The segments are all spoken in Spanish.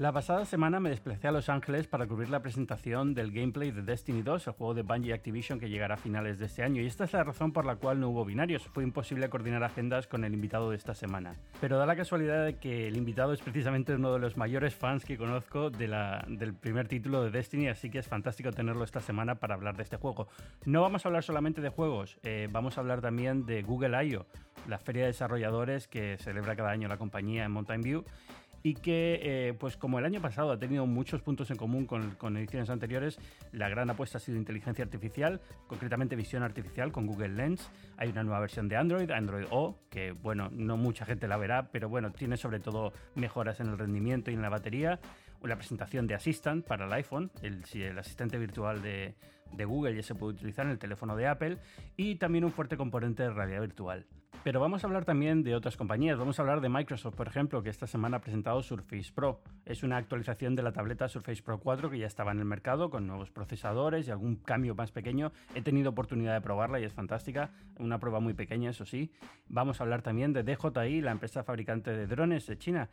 La pasada semana me desplacé a Los Ángeles para cubrir la presentación del gameplay de Destiny 2, el juego de Bungie Activision que llegará a finales de este año, y esta es la razón por la cual no hubo binarios, fue imposible coordinar agendas con el invitado de esta semana. Pero da la casualidad de que el invitado es precisamente uno de los mayores fans que conozco del primer título de Destiny, así que es fantástico tenerlo esta semana para hablar de este juego. No vamos a hablar solamente de juegos, eh, vamos a hablar también de Google I.O., la feria de desarrolladores que celebra cada año la compañía en Mountain View y que, eh, pues como el año pasado ha tenido muchos puntos en común con, ediciones anteriores, la gran apuesta ha sido inteligencia artificial, concretamente visión artificial con Google Lens. Hay una nueva versión de Android, Android O, que bueno, no mucha gente la verá, pero bueno, tiene sobre todo mejoras en el rendimiento y en la batería. La presentación de Assistant para el iPhone, el asistente virtual de, de Google ya se puede utilizar en el teléfono de Apple y también un fuerte componente de realidad virtual. Pero vamos a hablar también de otras compañías. Vamos a hablar de Microsoft, por ejemplo, que esta semana ha presentado Surface Pro. Es una actualización de la tableta Surface Pro 4 que ya estaba en el mercado con nuevos procesadores y algún cambio más pequeño. He tenido oportunidad de probarla y es fantástica. Una prueba muy pequeña, eso sí. Vamos a hablar también de DJI, la empresa fabricante de drones de China.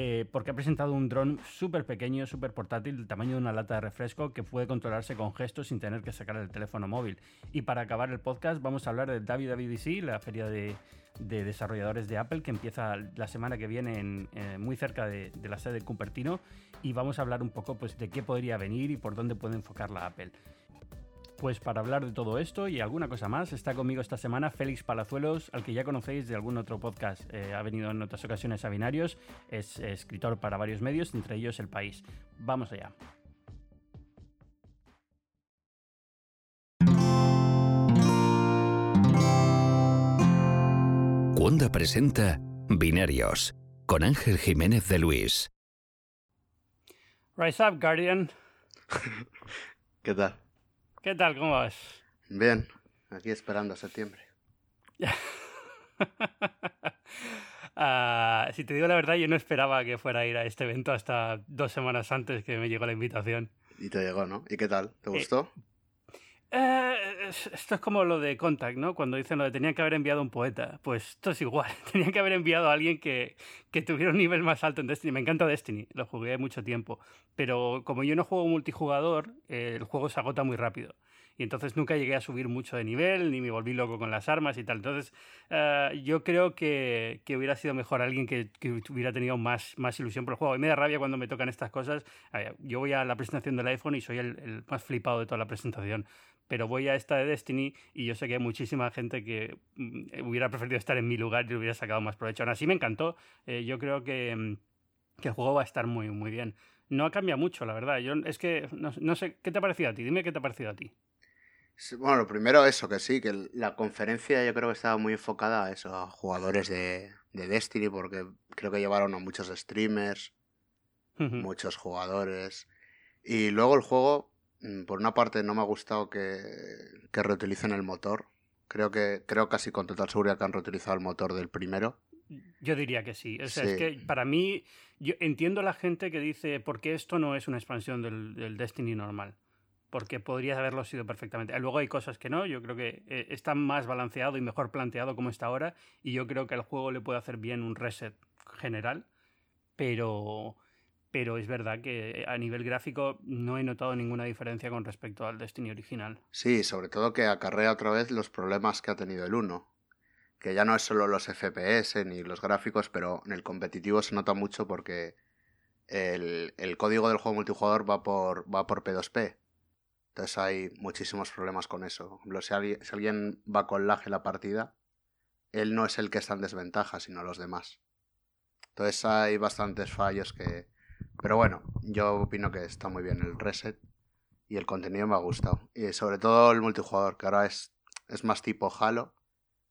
Eh, porque ha presentado un dron súper pequeño, súper portátil, del tamaño de una lata de refresco, que puede controlarse con gestos sin tener que sacar el teléfono móvil. Y para acabar el podcast vamos a hablar de WWDC, la feria de, desarrolladores de Apple, que empieza la semana que viene eh, muy cerca de, la sede de Cupertino, y vamos a hablar un poco pues, de qué podría venir y por dónde puede enfocar la Apple. Pues para hablar de todo esto y alguna cosa más, está conmigo esta semana Félix Palazuelos, al que ya conocéis de algún otro podcast. Eh, ha venido en otras ocasiones a Binarios, es escritor para varios medios, entre ellos El País. Vamos allá. Cuonda presenta Binarios con Ángel Jiménez de Luis. Rise up, Guardian. ¿Qué tal? ¿Qué tal? ¿Cómo vas? Bien, aquí esperando a septiembre. Ah, si te digo la verdad, yo no esperaba que fuera a ir a este evento hasta dos semanas antes que me llegó la invitación. Y te llegó, ¿no? ¿Y qué tal? ¿Te gustó? Eh, esto es como lo de Contact, ¿no? Cuando dicen lo de tenían que haber enviado un poeta. Pues esto es igual. Tenían que haber enviado a alguien que, que tuviera un nivel más alto en Destiny. Me encanta Destiny, lo jugué mucho tiempo. Pero como yo no juego multijugador, el juego se agota muy rápido y entonces nunca llegué a subir mucho de nivel, ni me volví loco con las armas y tal. Entonces eh, yo creo que, que, hubiera sido mejor alguien que, que, hubiera tenido más, más ilusión por el juego. Y me da rabia cuando me tocan estas cosas. yo voy a la presentación del iPhone y soy el, más flipado de toda la presentación. Pero voy a esta de Destiny y yo sé que hay muchísima gente que mm, hubiera preferido estar en mi lugar y le hubiera sacado más provecho. Aún así me encantó. Eh, yo creo que, mm, que el juego va a estar muy, muy bien no ha cambiado mucho, la verdad. Yo es que no, no, sé, ¿qué te ha parecido a ti? Dime qué te ha parecido a ti. Bueno, lo primero eso, que sí, que la conferencia yo creo que estaba muy enfocada a eso, a jugadores de, de Destiny, porque creo que llevaron a muchos streamers, muchos jugadores. Y luego el juego, por una parte no me ha gustado que, que reutilicen el motor. Creo que, creo casi con total seguridad que han reutilizado el motor del primero. Yo diría que sí. O sea, es que para mí, yo entiendo a la gente que dice, ¿por qué esto no es una expansión del, del Destiny normal? porque podría haberlo sido perfectamente. Luego hay cosas que no, yo creo que eh, está más balanceado y mejor planteado como está ahora, y yo creo que al juego le puede hacer bien un reset general, pero, pero es verdad que a nivel gráfico no he notado ninguna diferencia con respecto al Destiny original. Sí, sobre todo que acarrea otra vez los problemas que ha tenido el 1. Que ya no es solo los FPS ni los gráficos, pero en el competitivo se nota mucho porque el, el código del juego multijugador va por, va por P2P entonces hay muchísimos problemas con eso. Si alguien, va con lag la partida, él no es el que está en desventaja, sino los demás. Entonces hay bastantes fallos que... Pero bueno, yo opino que está muy bien el reset y el contenido me ha gustado. Y sobre todo el multijugador, que ahora es, es más tipo Halo,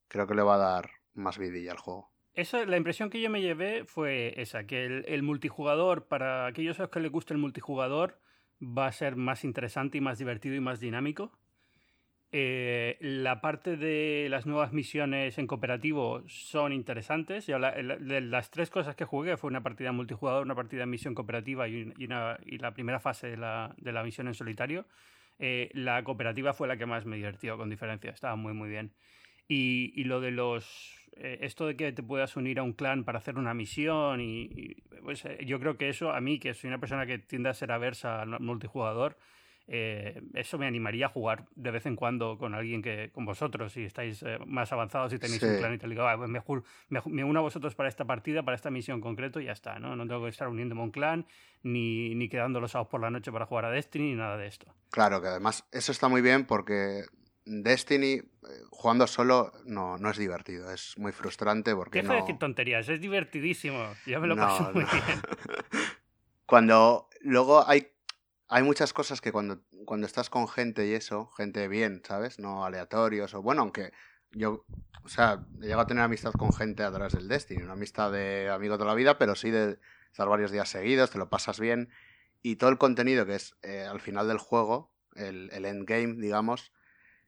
creo que le va a dar más vidilla al juego. Esa, la impresión que yo me llevé fue esa, que el, el multijugador, para aquellos a los que les gusta el multijugador, va a ser más interesante y más divertido y más dinámico. Eh, la parte de las nuevas misiones en cooperativo son interesantes. Yo las tres cosas que jugué fue una partida multijugador, una partida en misión cooperativa y, una, y la primera fase de la, de la misión en solitario. Eh, la cooperativa fue la que más me divirtió, con diferencia. Estaba muy, muy bien. Y, y lo de los eh, esto de que te puedas unir a un clan para hacer una misión y, pues eh, yo creo que eso a mí, que soy una persona que tiende a ser aversa al multijugador, eh, eso me animaría a jugar de vez en cuando con alguien que con vosotros, si estáis más avanzados y tenéis un clan y te digo, ah, pues mejor me, uno a vosotros para esta partida, para esta misión concreto y ya está, ¿no? No tengo que estar uniéndome a un clan ni, ni quedando los sábados por la noche para jugar a Destiny ni nada de esto. Claro, que además eso está muy bien porque Destiny eh, jugando solo no, no es divertido, es muy frustrante porque Deja de decir tonterías, es divertidísimo, ya me lo paso muy bien. cuando luego hay, hay muchas cosas que cuando, cuando estás con gente y eso, gente bien, ¿sabes? No aleatorios o bueno, aunque yo, o sea, he llegado a tener amistad con gente a través del Destiny, una amistad de amigo de la vida, pero sí de estar varios días seguidos, te lo pasas bien y todo el contenido que es eh, al final del juego, el, el endgame, digamos,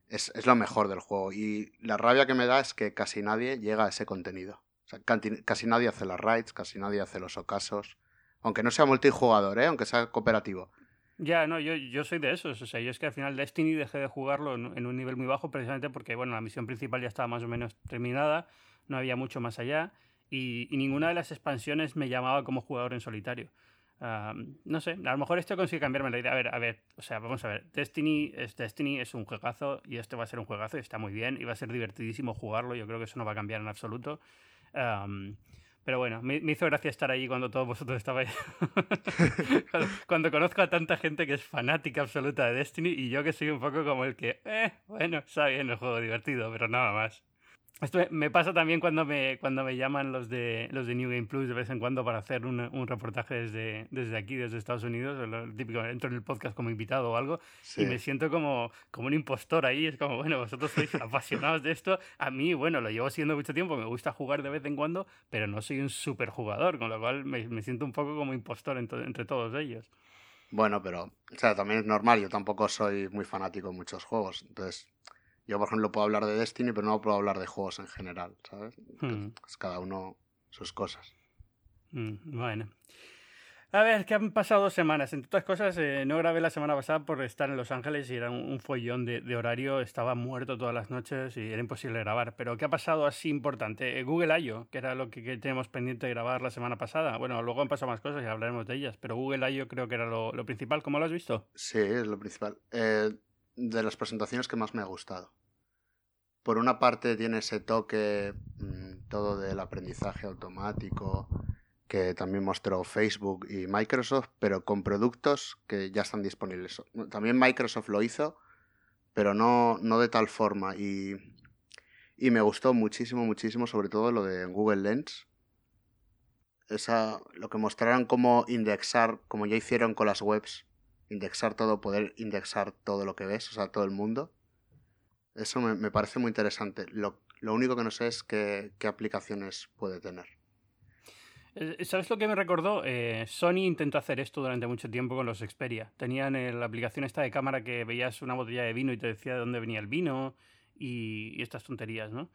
es, es, lo mejor del juego. Y la rabia que me da es que casi nadie llega a ese contenido. O sea, casi nadie hace las raids, casi nadie hace los ocasos. Aunque no sea multijugador, ¿eh? aunque sea cooperativo. Ya, no, yo, yo soy de esos. O sea, yo es que al final Destiny dejé de jugarlo en, un nivel muy bajo precisamente porque, bueno, la misión principal ya estaba más o menos terminada, no había mucho más allá y, y ninguna de las expansiones me llamaba como jugador en solitario no sé, a lo mejor esto consigue cambiarme la idea. A ver, a ver, o sea, vamos a ver. Destiny es Destiny, es un juegazo y este va a ser un juegazo y está muy bien y va a ser divertidísimo jugarlo. Yo creo que eso no va a cambiar en absoluto. Pero bueno, me, hizo gracia estar allí cuando todos vosotros estabais. cuando, conozco a tanta gente que es fanática absoluta de Destiny y yo que soy un poco como el que, eh, bueno, está bien el juego divertido, pero nada más. Esto me pasa también cuando me, cuando me llaman los de, los de New Game Plus de vez en cuando para hacer un, un reportaje desde, desde aquí, desde Estados Unidos. Lo típico, entro en el podcast como invitado o algo y me siento como, como un impostor ahí. Es como, bueno, vosotros sois apasionados de esto. A mí, bueno, lo llevo siendo mucho tiempo, me gusta jugar de vez en cuando, pero no soy un super jugador, con lo cual me, me siento un poco como impostor entre todos ellos. Bueno, pero, o sea, también es normal. Yo tampoco soy muy fanático de muchos juegos. Entonces yo, por ejemplo, puedo hablar de Destiny, pero no puedo hablar de juegos en general, ¿sabes? Hmm. Es cada uno sus cosas. Hmm, bueno. A ver, que han pasado dos semanas. Entre otras cosas, eh, no grabé la semana pasada por estar en Los Ángeles y era un, follón de, horario. Estaba muerto todas las noches y era imposible grabar. Pero ¿qué ha pasado así importante? Eh, Google I.O., que era lo que, tenemos pendiente de grabar la semana pasada. Bueno, luego han pasado más cosas y hablaremos de ellas. Pero Google I.O. creo que era lo, lo, principal. ¿Cómo lo has visto? Sí, es lo principal. Eh, de las presentaciones que más me ha gustado por una parte tiene ese toque mm, todo del aprendizaje automático que también mostró Facebook y Microsoft, pero con productos que ya están disponibles. También Microsoft lo hizo, pero no, no de tal forma. Y, y me gustó muchísimo, muchísimo, sobre todo lo de Google Lens. Esa, lo que mostraron cómo indexar, como ya hicieron con las webs, indexar todo, poder indexar todo lo que ves, o sea, todo el mundo. Eso me, parece muy interesante. Lo, único que no sé es qué, aplicaciones puede tener. Eh, ¿Sabes lo que me recordó? Eh, Sony intentó hacer esto durante mucho tiempo con los Xperia. Tenían la aplicación esta de cámara que veías una botella de vino y te decía de dónde venía el vino y, estas tonterías, ¿no?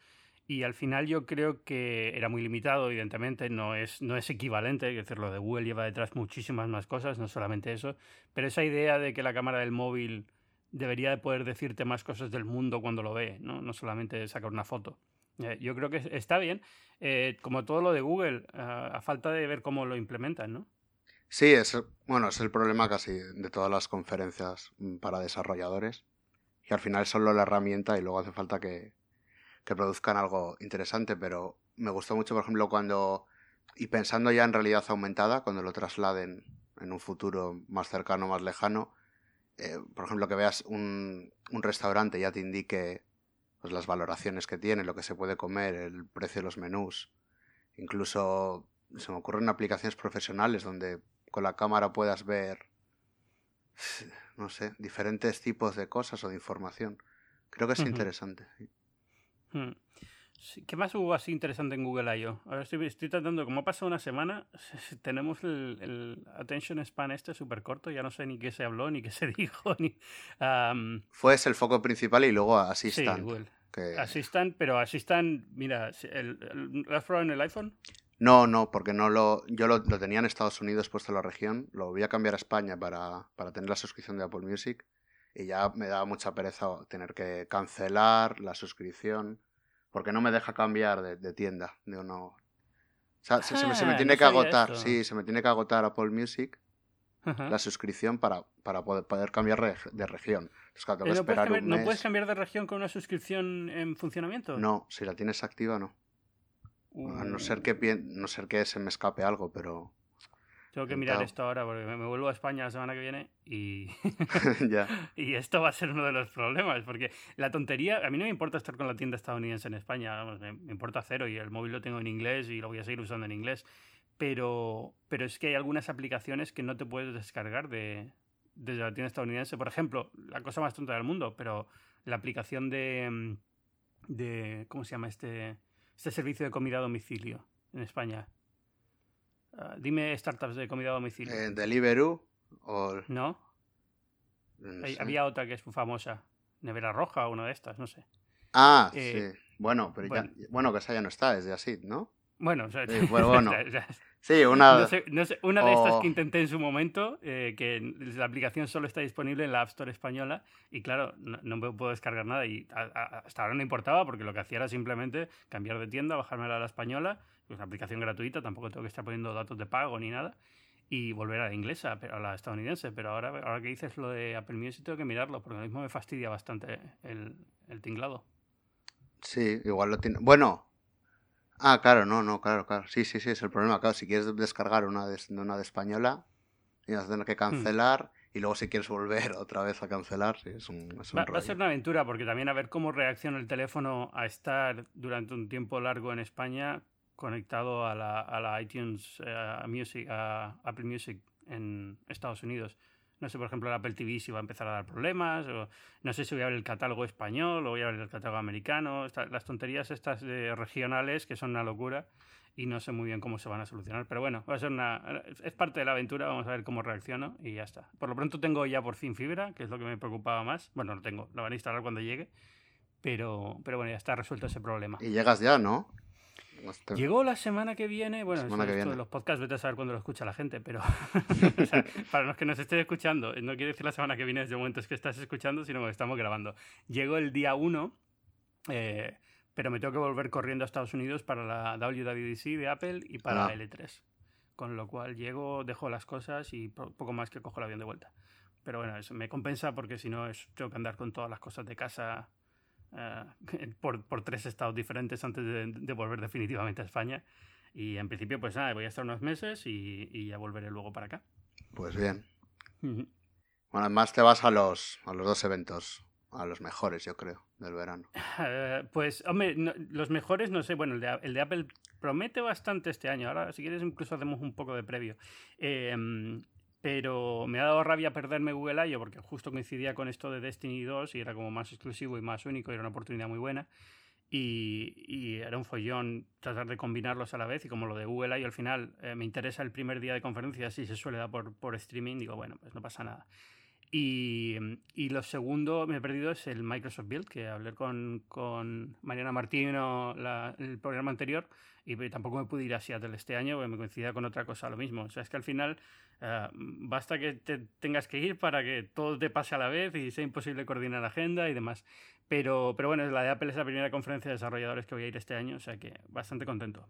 Y al final yo creo que era muy limitado, evidentemente, no es, no es equivalente, es decir, lo de Google lleva detrás muchísimas más cosas, no solamente eso, pero esa idea de que la cámara del móvil debería de poder decirte más cosas del mundo cuando lo ve, no, no solamente sacar una foto. Eh, yo creo que está bien, eh, como todo lo de Google, a falta de ver cómo lo implementan, ¿no? Sí, es, bueno, es el problema casi de todas las conferencias mm, para desarrolladores, que al final es solo la herramienta y luego hace falta que, que produzcan algo interesante, pero me gustó mucho, por ejemplo, cuando, y pensando ya en realidad aumentada, cuando lo trasladen en un futuro más cercano, más lejano, eh, por ejemplo, que veas un, un restaurante ya te indique pues, las valoraciones que tiene, lo que se puede comer, el precio de los menús. Incluso se me ocurren aplicaciones profesionales donde con la cámara puedas ver, no sé, diferentes tipos de cosas o de información. Creo que es interesante. Hmm. ¿Qué más hubo así interesante en Google I.O.? Ahora estoy, estoy tratando, como ha pasado una semana, tenemos el, attention span este súper corto, ya no sé ni qué se habló, ni qué se dijo, ni... Fue ese el foco principal y luego Assistant. Sí, Google. Assistant, pero Assistant, mira, ¿lo has probado en el iPhone? No, no, porque no lo, yo lo, tenía en Estados Unidos puesto en la región, lo voy a cambiar a España para, para tener la suscripción de Apple Music y ya me daba mucha pereza tener que cancelar la suscripción porque no me deja cambiar de, tienda. De uno... O sea, se, me, Ah, tiene no que agotar, eso. sí, se me tiene que agotar Apple Music la suscripción para, para poder, poder cambiar de, de región. Entonces, claro, tengo que ¿No, puedes cambiar, un ¿No mes. puedes cambiar de región con una suscripción en funcionamiento? No, si la tienes activa, no. A no ser que, no ser que se me escape algo, pero Tengo que mirar esto ahora porque me, vuelvo a España la semana que viene y, ya. y esto va a ser uno de los problemas porque la tontería, a mí no me importa estar con la tienda estadounidense en España, me, me importa cero y el móvil lo tengo en inglés y lo voy a seguir usando en inglés, pero, pero es que hay algunas aplicaciones que no te puedes descargar de, desde la tienda estadounidense. Por ejemplo, la cosa más tonta del mundo, pero la aplicación de, de ¿cómo se llama este, este servicio de comida a domicilio en España? Ah, dime startups de comida a domicilio. Eh, Deliveroo o... ¿No? no Hay- sé. Había otra que es famosa. Nevera Roja o una de estas, no sé. Ah, eh, sí. Bueno, pero bueno. ya... Bueno, que esa ya no está, es de así, ¿no? Bueno, o sea, Sí, bueno, bueno. Sí, una... no sé- no sé, una de estas que intenté en su momento, eh, que la aplicación solo está disponible en la App Store española y claro, no, no me puedo descargar nada y a- a- hasta ahora no importaba porque lo que hacía era simplemente cambiar de tienda, bajármela a la española, es una aplicación gratuita, tampoco tengo que estar poniendo datos de pago ni nada y volver a la inglesa, a la estadounidense, pero ahora, ahora que dices lo de Apple Music tengo que mirarlo porque ahora mismo me fastidia bastante el, el tinglado. Sí, igual lo tiene... Bueno. Ah, claro, no, no, claro, claro. Sí, sí, sí, es el problema. Claro, si quieres descargar una de, una de española, y vas a tener que cancelar, y luego si quieres volver otra vez a cancelar, sí, es un, es un Va, va a ser una aventura porque también a ver cómo reacciona el teléfono a estar durante un tiempo largo en España conectado a la, a la iTunes eh, a Music, a Apple Music en Estados Unidos. No sé, por ejemplo, el Apple TV si va a empezar a dar problemas, no sé si voy a ver el catálogo español o voy a ver el catálogo americano, esta- las tonterías estas de regionales que son una locura y no sé muy bien cómo se van a solucionar. Pero bueno, va a ser una, es parte de la aventura, vamos a ver cómo reacciono y ya está. Por lo pronto tengo ya por fin fibra, que es lo que me preocupaba más. Bueno, lo tengo, lo van a instalar cuando llegue, pero, pero bueno, ya está resuelto ese problema. Y llegas ya, ¿no? Hasta- Llegó la semana que viene, bueno, Semana que viene. los podcasts, vete a saber cuándo lo escucha la gente, pero o sea, para los que nos estén escuchando, no quiere decir la semana que viene desde el momento es que estás escuchando, sino que estamos grabando. Llegó el día 1, eh, pero me tengo que volver corriendo a Estados Unidos para la WWDC de Apple y para Ah. la L3. Con lo cual llego, dejo las cosas y po- poco más que cojo el avión de vuelta. Pero bueno, eso me compensa porque si no es- tengo que andar con todas las cosas de casa eh, por, por tres estados diferentes antes de, de volver definitivamente a España. Y en principio, pues nada, voy a estar unos meses y, y ya volveré luego para acá. Pues bien. Ujú. Bueno, además te vas a los, a los dos eventos, a los mejores, yo creo, del verano. Eh, pues, hombre, no- los mejores, no sé, bueno, el de, el de Apple promete bastante este año. Ahora, si quieres, incluso hacemos un poco de previo. Eh, pero me ha dado rabia perderme Google I.O. porque justo coincidía con esto de Destiny 2 y era como más exclusivo y más único y era una oportunidad muy buena. Y, y era un follón tratar de combinarlos a la vez y como lo de Google I.O. al final eh, me interesa el primer día de conferencia si se suele dar por, streaming, digo, bueno, pues no pasa nada. Y, y lo segundo me he perdido es el Microsoft Build, que hablé con, con Mariana Martino la- el programa anterior y tampoco me pude ir a Seattle este año porque me coincidía con otra cosa lo mismo. O sea, es que al final eh, basta que te tengas que ir para que todo te pase a la vez y sea imposible coordinar agenda y demás. Pero, pero bueno, la de Apple es la primera conferencia de desarrolladores que voy a ir este año, o sea que bastante contento.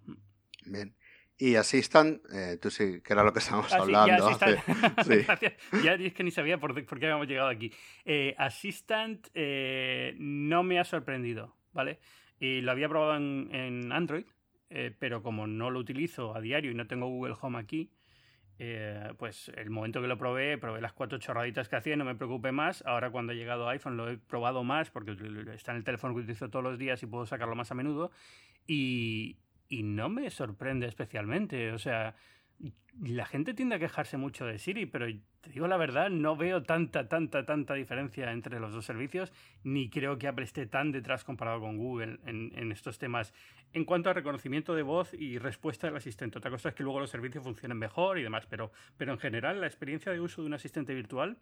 Bien. Y Assistant, eh, tú sí, que era lo que estábamos Ah, hablando. Hace- sí. Ya es que ni sabía por, por qué habíamos llegado aquí. Eh, Assistant eh, no me ha sorprendido, ¿vale? Y lo había probado en, en Android, pero como no lo utilizo a diario y no tengo Google Home aquí, eh, pues el momento que lo probé, probé las cuatro chorraditas que hacía no me preocupé más. Ahora cuando ha llegado a iPhone lo he probado más porque está en el teléfono que utilizo todos los días y puedo sacarlo más a menudo. Y, y no me sorprende especialmente. O sea, la gente tiende a quejarse mucho de Siri, pero te digo la verdad, no veo tanta, tanta, tanta diferencia entre los dos servicios, ni creo que Apple esté tan detrás comparado con Google en, estos temas. En cuanto a reconocimiento de voz y respuesta del asistente, otra cosa es que luego los servicios funcionen mejor y demás, pero, pero en general la experiencia de uso de un asistente virtual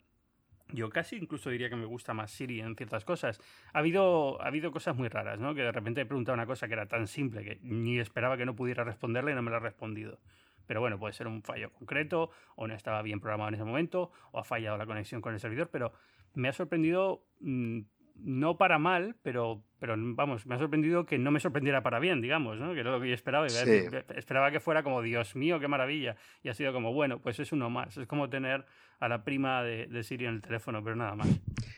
yo casi incluso diría que me gusta más Siri en ciertas cosas. Ha habido, ha habido cosas muy raras, ¿no? Que de repente he preguntado una cosa que era tan simple que ni esperaba que no pudiera responderle y no me la ha respondido. Pero bueno, puede ser un fallo concreto, o no estaba bien programado en ese momento, o ha fallado la conexión con el servidor, pero me ha sorprendido mm, no para mal, pero, pero vamos, me ha sorprendido que no me sorprendiera para bien, digamos, ¿no? que era lo que yo esperaba. Esperaba que fuera como, Dios mío, qué maravilla. Y ha sido como, bueno, pues es uno más. Es como tener a la prima de, de Siri en el teléfono, pero nada más.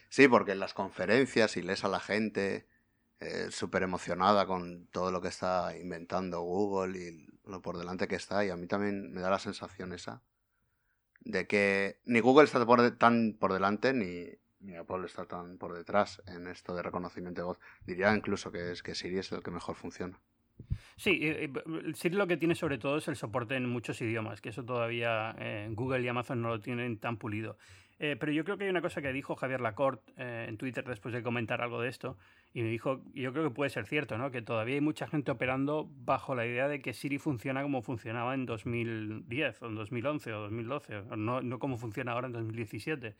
Sí, porque en las conferencias y lees a la gente eh, súper emocionada con todo lo que está inventando Google y lo por delante que está, y a mí también me da la sensación esa de que ni Google está tan por delante ni, ni Apple está tan por detrás en esto de reconocimiento de voz. Diría incluso que es que Siri es el que mejor funciona. Sí, Siri lo que tiene sobre todo es el soporte en muchos idiomas, que eso todavía eh, Google y Amazon no lo tienen tan pulido. Eh, pero yo creo que hay una cosa que dijo Javier Lacorte eh, en Twitter después de comentar algo de esto, y me dijo, yo creo que puede ser cierto, ¿no? que todavía hay mucha gente operando bajo la idea de que Siri funciona como funcionaba en 2010, o en 2011, o 2012, no, no como funciona ahora en 2017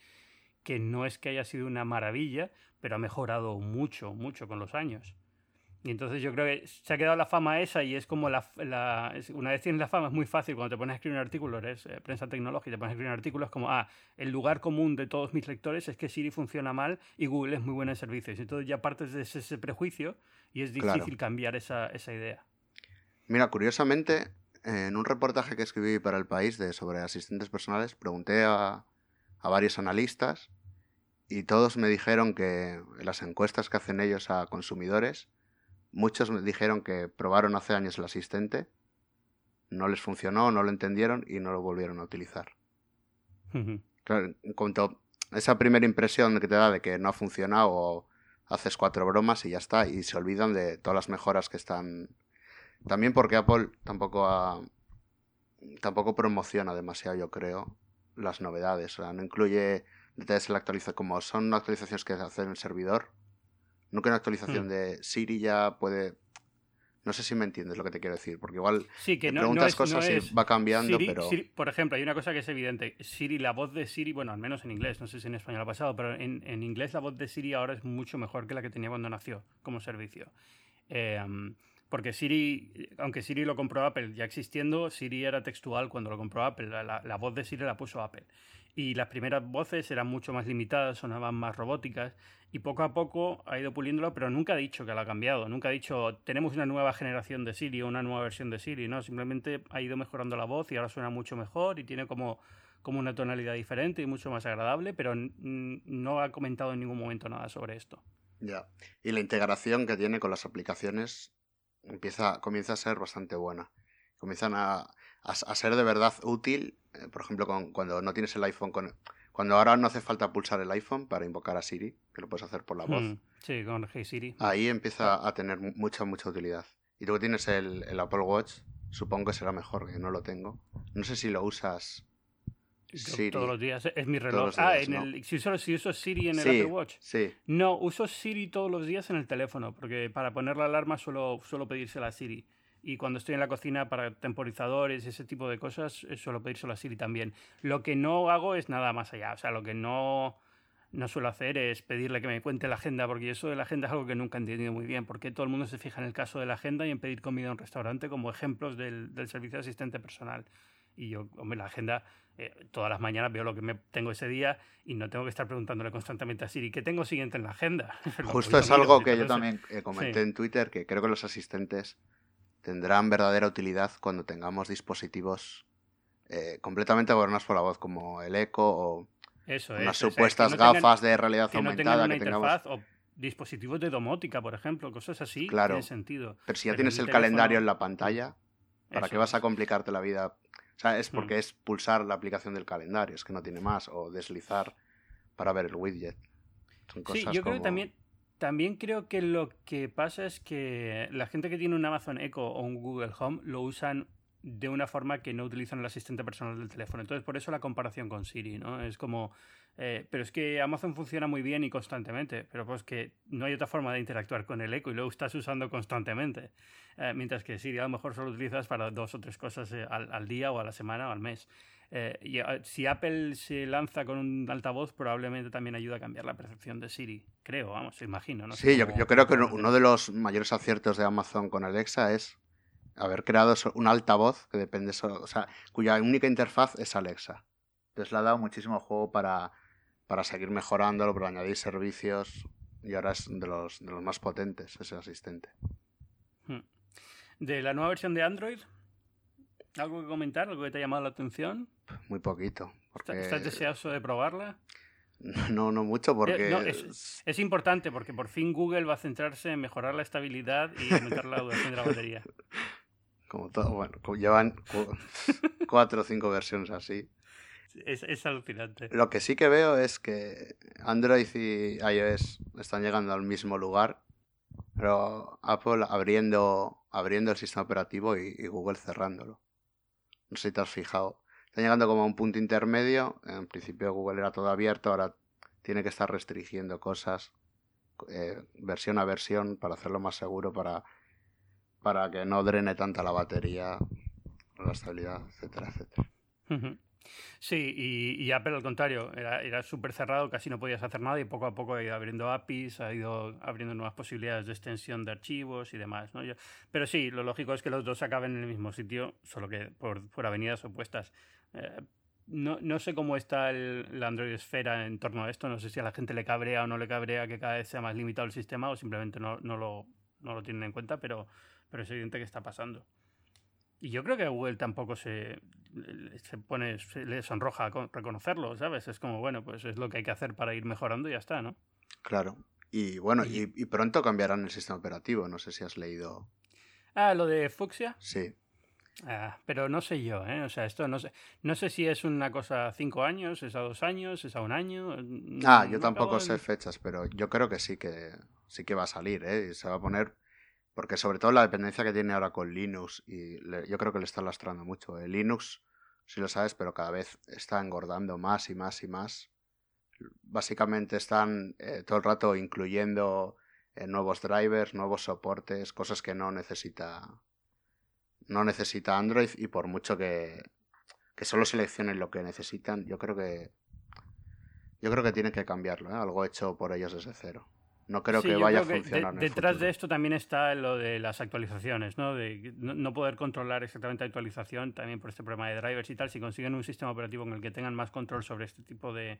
que no es que haya sido una maravilla, pero ha mejorado mucho, mucho con los años. Y entonces yo creo que se ha quedado la fama esa y es como la, una vez tienes la fama es muy fácil cuando te pones a escribir un artículo, eres eh, prensa tecnológica y te pones a escribir un artículo, es como, ah, el lugar común de todos mis lectores es que Siri funciona mal y Google es muy buena en servicios. Entonces ya partes de ese, prejuicio y es difícil cambiar esa, esa, idea. Mira, curiosamente, en un reportaje que escribí para El País de, sobre asistentes personales, pregunté a, a varios analistas y todos me dijeron que en las encuestas que hacen ellos a consumidores, muchos me dijeron que probaron hace años el asistente, no les funcionó, no lo entendieron y no lo volvieron a utilizar. claro, en cuanto a esa primera impresión que te da de que no ha funcionado o haces cuatro bromas y ya está, y se olvidan de todas las mejoras que están. También porque Apple tampoco ha... tampoco promociona demasiado, yo creo, las novedades. O sea, no incluye detalles en la actualización, como son actualizaciones que hace en el servidor. Nunca una actualización hmm. de Siri ya puede. No sé si me entiendes lo que te quiero decir, porque igual sí, que no, preguntas cosas y va cambiando, pero. por ejemplo, hay una cosa que es evidente. Siri, la voz de Siri, bueno, al menos en inglés, no sé si en español ha pasado, pero en, en inglés la voz de Siri ahora es mucho mejor que la que tenía cuando nació como servicio. Eh, porque Siri, aunque Siri lo compró Apple ya existiendo, Siri era textual cuando lo compró Apple. La, voz de Siri la puso Apple. Y las primeras voces eran mucho más limitadas, sonaban más robóticas. Y poco a poco ha ido puliéndolo, pero nunca ha dicho que lo ha cambiado. Nunca ha dicho, tenemos una nueva generación de Siri o una nueva versión de Siri. No, simplemente ha ido mejorando la voz y ahora suena mucho mejor y tiene como, como una tonalidad diferente y mucho más agradable, pero no ha comentado en ningún momento nada sobre esto. Ya. Y la integración que tiene con las aplicaciones empieza, comienza a ser bastante buena. Comienzan a, a, ser de verdad útil, por ejemplo, con, cuando no tienes el iPhone con... Cuando ahora no hace falta pulsar el iPhone para invocar a Siri, que lo puedes hacer por la voz. Hmm, sí, con Hey Siri. Ahí empieza a tener mucha, mucha utilidad. Y luego tienes el, el Apple Watch, supongo que será mejor, que no lo tengo. No sé si lo usas Siri. Todos los días, es mi reloj. ah, en el, si, solo, si uso Siri en el Apple Watch. Sí. No, uso Siri todos los días en el teléfono, porque para poner la alarma suelo, suelo pedírsela a Siri. Y cuando estoy en la cocina para temporizadores, ese tipo de cosas, eh, suelo pedírselo a Siri también. Lo que no hago es nada más allá. O sea, lo que no, no suelo hacer es pedirle que me cuente la agenda, porque eso de la agenda es algo que nunca he entendido muy bien. Porque todo el mundo se fija en el caso de la agenda y en pedir comida en un restaurante como ejemplos del, del servicio de asistente personal. Y yo, hombre, la agenda, eh, todas las mañanas veo lo que me tengo ese día y no tengo que estar preguntándole constantemente a Siri, ¿qué tengo siguiente en la agenda? Justo es algo que yo también eh, comenté en Twitter, que creo que los asistentes tendrán verdadera utilidad cuando tengamos dispositivos eh, completamente gobernados por la voz, como el eco o unas supuestas gafas de realidad aumentada que tengamos. o dispositivos de domótica, por ejemplo, cosas así, claro, tiene sentido. Pero si ya tienes el calendario en la pantalla, ¿para qué vas a complicarte la vida o sea, es porque mm. es pulsar la aplicación del calendario, es que no tiene más, o deslizar para ver el widget. sí, yo creo que también, también creo que lo que pasa es que la gente que tiene un Amazon Echo o un Google Home lo usan de una forma que no utilizan el asistente personal del teléfono. Entonces, por eso la comparación con Siri, ¿no? Es como, eh, pero es que Amazon funciona muy bien y constantemente, pero pues que no hay otra forma de interactuar con el Echo y lo estás usando constantemente. Eh, mientras que Siri a lo mejor solo utilizas para dos o tres cosas eh, al, día o a la semana o al mes. Eh, y si Apple se lanza con un altavoz, probablemente también ayuda a cambiar la percepción de Siri. Creo, vamos, imagino. ¿no? Sí, yo, creo que uno de los mayores aciertos de Amazon con Alexa es haber creado un altavoz que depende, o sea, cuya única interfaz es Alexa. Entonces le ha dado muchísimo juego para, para seguir mejorándolo, para añadir servicios. Y ahora es de los, de los más potentes ese asistente. Hmm. De la nueva versión de Android, ¿algo que comentar? ¿Algo que te ha llamado la atención? Muy poquito. Porque... ¿Estás deseoso de probarla? No, no mucho porque... Eh, es, importante porque por fin Google va a centrarse en mejorar la estabilidad y aumentar la duración de la batería. Como todo, bueno, llevan cuatro o cinco versiones así. Es, alucinante. Lo que sí que veo es que Android y iOS están llegando al mismo lugar, pero Apple abriendo, abriendo el sistema operativo y, y Google cerrándolo. No sé si te has fijado. Están llegando como a un punto intermedio. En principio Google era todo abierto, ahora tiene que estar restringiendo cosas eh, versión a versión para hacerlo más seguro, para, para que no drene tanta la batería, la estabilidad, etcétera, etcétera. Sí, y, Apple al contrario, era, era súper cerrado, casi no podías hacer nada y poco a poco ha ido abriendo APIs, ha ido abriendo nuevas posibilidades de extensión de archivos y demás. ¿no? pero sí, lo lógico es que los dos acaben en el mismo sitio, solo que por avenidas opuestas. Eh, no, no, sé cómo está el, la Android Esfera en torno a esto. No sé si a la gente le cabrea o no le cabrea que cada vez sea más limitado el sistema o simplemente no, no, lo, no lo tienen en cuenta, pero, pero es evidente que está pasando. Y yo creo que Google tampoco se, se pone, se le sonroja reconocerlo, ¿sabes? Es como, bueno, pues es lo que hay que hacer para ir mejorando y ya está, ¿no? Claro. Y bueno, y, y pronto cambiarán el sistema operativo. No sé si has leído. Ah, lo de Fuchsia. Sí. Ah, pero no sé yo, ¿eh? O sea, esto no sé. No sé si es una cosa a cinco años, es a dos años, es a un año. Ah, yo tampoco sé fechas, pero yo creo que sí que sí que va a salir, ¿eh? Y se va a poner. Porque sobre todo la dependencia que tiene ahora con Linux, y yo creo que le está lastrando mucho. El Linux, si lo sabes, pero cada vez está engordando más y más y más. Básicamente están eh, todo el rato incluyendo eh, nuevos drivers, nuevos soportes, cosas que no necesita no necesita Android y por mucho que, que solo seleccionen lo que necesitan, yo creo que yo creo que tienen que cambiarlo, ¿eh? algo hecho por ellos desde cero. No creo que vaya a funcionar. detrás de esto también está lo de las actualizaciones, ¿no? De no, poder controlar exactamente la actualización, también por este problema de drivers y tal. Si consiguen un sistema operativo en el que tengan más control sobre este tipo de,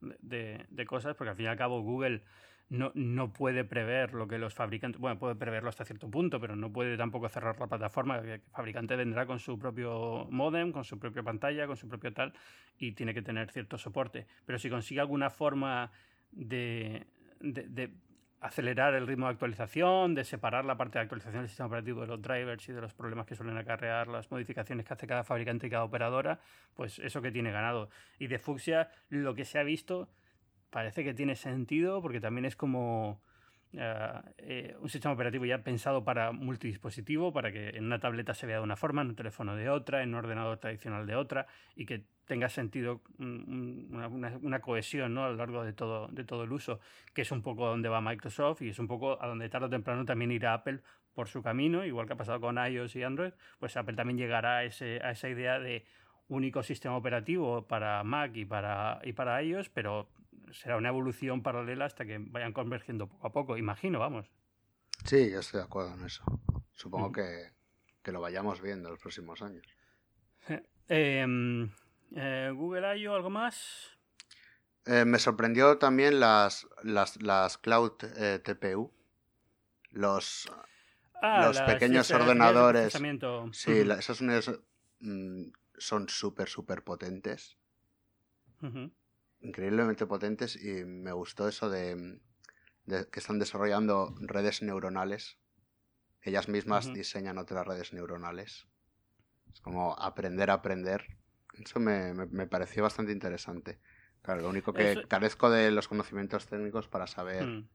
de, de cosas, porque al fin y al cabo Google no, no puede prever lo que los fabricantes, bueno, puede preverlo hasta cierto punto, pero no puede tampoco cerrar la plataforma. El fabricante vendrá con su propio modem, con su propia pantalla, con su propio tal, y tiene que tener cierto soporte. Pero si consigue alguna forma de, de, acelerar el ritmo de actualización, de separar la parte de actualización del sistema operativo de los drivers y de los problemas que suelen acarrear las modificaciones que hace cada fabricante y cada operadora, pues eso que tiene ganado. Y de Fuxia, lo que se ha visto parece que tiene sentido porque también es como eh, un sistema operativo ya pensado para multidispositivo, para que en una tableta se vea de una forma, en un teléfono de otra, en un ordenador tradicional de otra, y que tenga sentido una, cohesión ¿no? a lo largo de todo, de todo el uso, que es un poco donde va Microsoft y es un poco a donde tarde o temprano también irá Apple por su camino, igual que ha pasado con iOS y Android, pues Apple también llegará a, ese, a esa idea de único sistema operativo para Mac y para, y para iOS, pero será una evolución paralela hasta que vayan convergiendo poco a poco, imagino, vamos. Sí, yo estoy de acuerdo en eso. Supongo que, que, lo vayamos viendo en los próximos años. Em, eh, ¿Google I.O. algo más? Eh, me sorprendió también las, las, las Cloud eh, TPU. Los, ah, los pequeños ordenadores. Sí, esas unidades mm, son súper, súper potentes increíblemente potentes y me gustó eso de, que están desarrollando redes neuronales. Ellas mismas diseñan otras redes neuronales. Es como aprender a aprender. Eso me, me, pareció bastante interesante. Claro, lo único que carezco de los conocimientos técnicos para saber, hmm.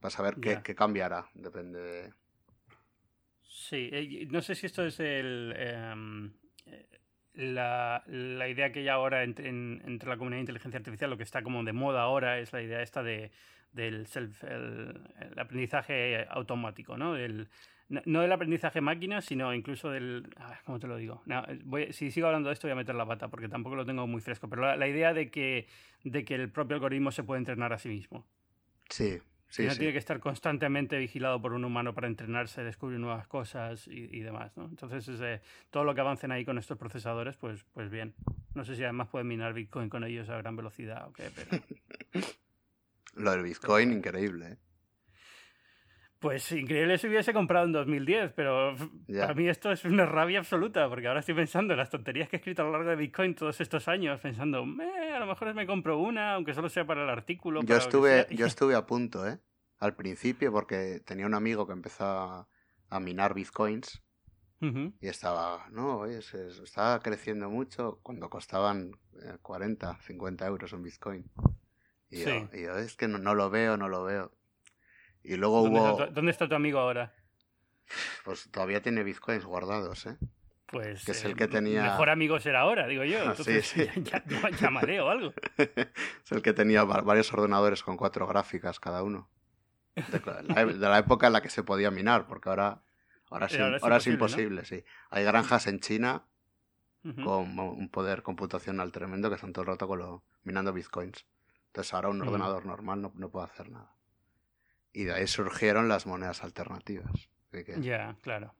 para saber qué, qué, cambiará. Depende de... Sí, eh, no sé si esto es el... Em, la, la, idea que hay ahora entre, entre la comunidad de inteligencia artificial, lo que está como de moda ahora es la idea esta de, del self, el, aprendizaje automático, ¿no? Del, no, del aprendizaje máquina, sino incluso del... ¿Cómo te lo digo? voy, si sigo hablando de esto voy a meter la pata porque tampoco lo tengo muy fresco, pero la, la idea de que, de que el propio algoritmo se puede entrenar a sí mismo. Sí, no tiene que estar constantemente vigilado por un humano para entrenarse, descubrir nuevas cosas y, demás, ¿no? Entonces, todo lo que avancen ahí con estos procesadores, pues, pues bien. No sé si además pueden minar Bitcoin con ellos a gran velocidad o qué, pero... Lo del Bitcoin, increíble. ¿eh? Pues increíble si hubiese comprado en 2010, pero para mí esto es una rabia absoluta, porque ahora estoy pensando en las tonterías que he escrito a lo largo de Bitcoin todos estos años, pensando, a lo mejor me compro una, aunque solo sea para el artículo. Yo, estuve, yo estuve a punto, ¿eh? Al principio, porque tenía un amigo que empezó a minar Bitcoins y estaba, no, estaba creciendo mucho cuando costaban 40, eh, 50 euros un Bitcoin. Y, yo, es que no lo veo, no lo veo. Y luego ¿Dónde hubo... Está tu, ¿Dónde está tu amigo ahora? Pues todavía tiene bitcoins guardados, ¿eh? Pues que es el eh, que tenía... mejor amigo será ahora, digo yo. Entonces, sí, sí. Ya, o algo. es el que tenía varios ordenadores con cuatro gráficas cada uno. De la, época en la que se podía minar, porque ahora, ahora, ahora, es, imposible, sí. Hay granjas en China con un poder computacional tremendo que están todo el rato con lo, minando bitcoins. Entonces ahora un ordenador normal no, no puede hacer nada. Y de ahí surgieron las monedas alternativas. Ya, claro.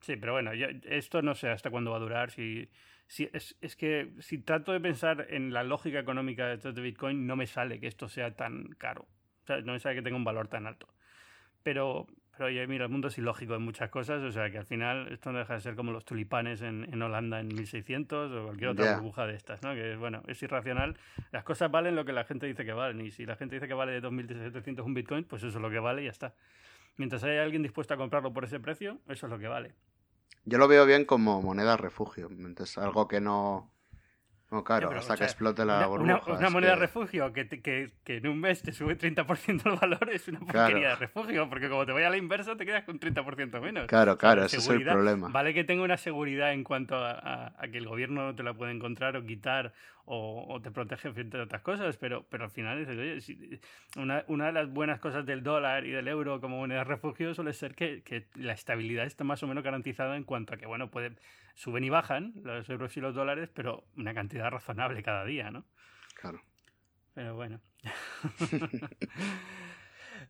Sí, pero bueno, esto no sé hasta cuándo va a durar. Si, si es, es, que si trato de pensar en la lógica económica de Bitcoin, no me sale que esto sea tan caro. O sea, no me sale que tenga un valor tan alto. Pero pero oye, mira, el mundo es ilógico en muchas cosas, o sea que al final esto no deja de ser como los tulipanes en, en Holanda en 1600 o cualquier otra burbuja de estas, ¿no? Que bueno, es irracional. Las cosas valen lo que la gente dice que valen y si la gente dice que vale 2.700 un Bitcoin, pues eso es lo que vale y ya está. Mientras haya alguien dispuesto a comprarlo por ese precio, eso es lo que vale. Yo lo veo bien como moneda refugio, entonces algo que no no, claro, hasta que explote la burbuja. Una, moneda de refugio que, que, que, en un mes te sube 30% el valor es una porquería de refugio, porque como te vaya a la inversa te quedas con 30% menos. Claro, claro, ese es el problema. Vale que tenga una seguridad en cuanto a, a, que el gobierno no te la puede encontrar o quitar o, te protege frente a otras cosas, pero, pero al final es, oye, una, una, de las buenas cosas del dólar y del euro como moneda refugio suele ser que, que, la estabilidad está más o menos garantizada en cuanto a que, bueno, puede, suben y bajan los euros y los dólares, pero una cantidad razonable cada día, ¿no? Claro. Pero bueno.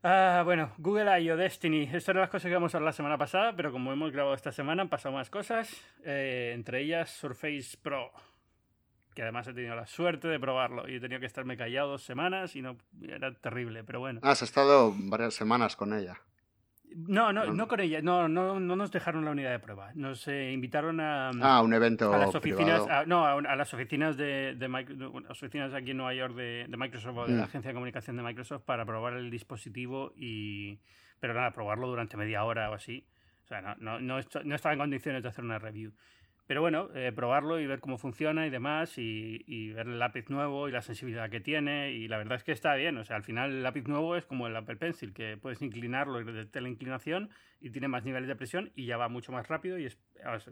Ah, bueno, Google I.O. Destiny. Estas eran las cosas que íbamos a hablar la semana pasada, pero como hemos grabado esta semana han pasado más cosas. Eh, entre ellas Surface Pro que además he tenido la suerte de probarlo y he tenido que estarme callado dos semanas y no era terrible, pero bueno. Has estado varias semanas con ella. No, no, no, con ella, no, no, no nos dejaron la unidad de prueba. Nos eh, invitaron a, ah, un evento a las oficinas, no, a, las oficinas de, de, las oficinas aquí en Nueva York de, de Microsoft o de la mm. agencia de comunicación de Microsoft para probar el dispositivo y, pero nada, probarlo durante media hora o así. O sea, no, no, no, no estaba en condiciones de hacer una review. Pero bueno, eh, probarlo y ver cómo funciona y demás, y, ver el lápiz nuevo y la sensibilidad que tiene, y la verdad es que está bien. O sea, al final el lápiz nuevo es como el Apple Pencil, que puedes inclinarlo y de la inclinación y tiene más niveles de presión y ya va mucho más rápido y es,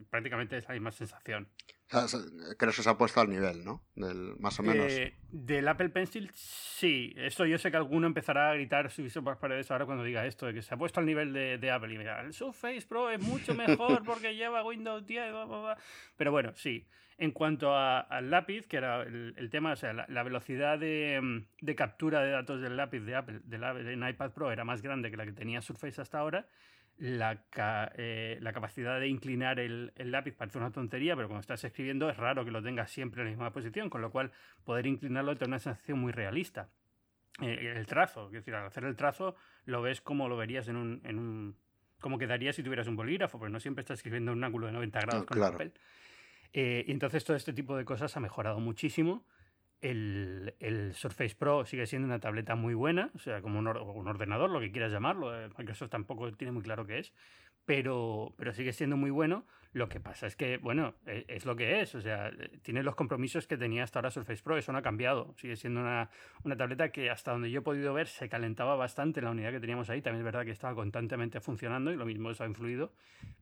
prácticamente es la misma sensación. Creo que se ha puesto al nivel, ¿no? Del, más o menos. Eh, del Apple Pencil, sí. Esto yo sé que alguno empezará a gritar subirse por las paredes ahora cuando diga esto, de que se ha puesto al nivel de, Apple. Y mira, el Surface Pro es mucho mejor porque lleva Windows 10. Pero bueno, sí. En cuanto al lápiz, que era el, tema, o sea, la, velocidad de, de, captura de datos del lápiz de Apple, del, del iPad Pro era más grande que la que tenía Surface hasta ahora la, eh, la, capacidad de inclinar el, el, lápiz parece una tontería, pero cuando estás escribiendo es raro que lo tengas siempre en la misma posición, con lo cual poder inclinarlo te da una sensación muy realista. Eh, el trazo, es decir, al hacer el trazo lo ves como lo verías en un, en un como quedaría si tuvieras un bolígrafo, porque no siempre estás escribiendo en un ángulo de 90 grados con el papel. Eh, y entonces todo este tipo de cosas ha mejorado muchísimo el, el, Surface Pro sigue siendo una tableta muy buena, o sea, como un, un, ordenador, lo que quieras llamarlo. Eh, Microsoft tampoco tiene muy claro qué es, pero, pero sigue siendo muy bueno. Lo que pasa es que, bueno, es, es, lo que es, o sea, tiene los compromisos que tenía hasta ahora Surface Pro, eso no ha cambiado. Sigue siendo una, una tableta que, hasta donde yo he podido ver, se calentaba bastante la unidad que teníamos ahí. También es verdad que estaba constantemente funcionando y lo mismo eso ha influido,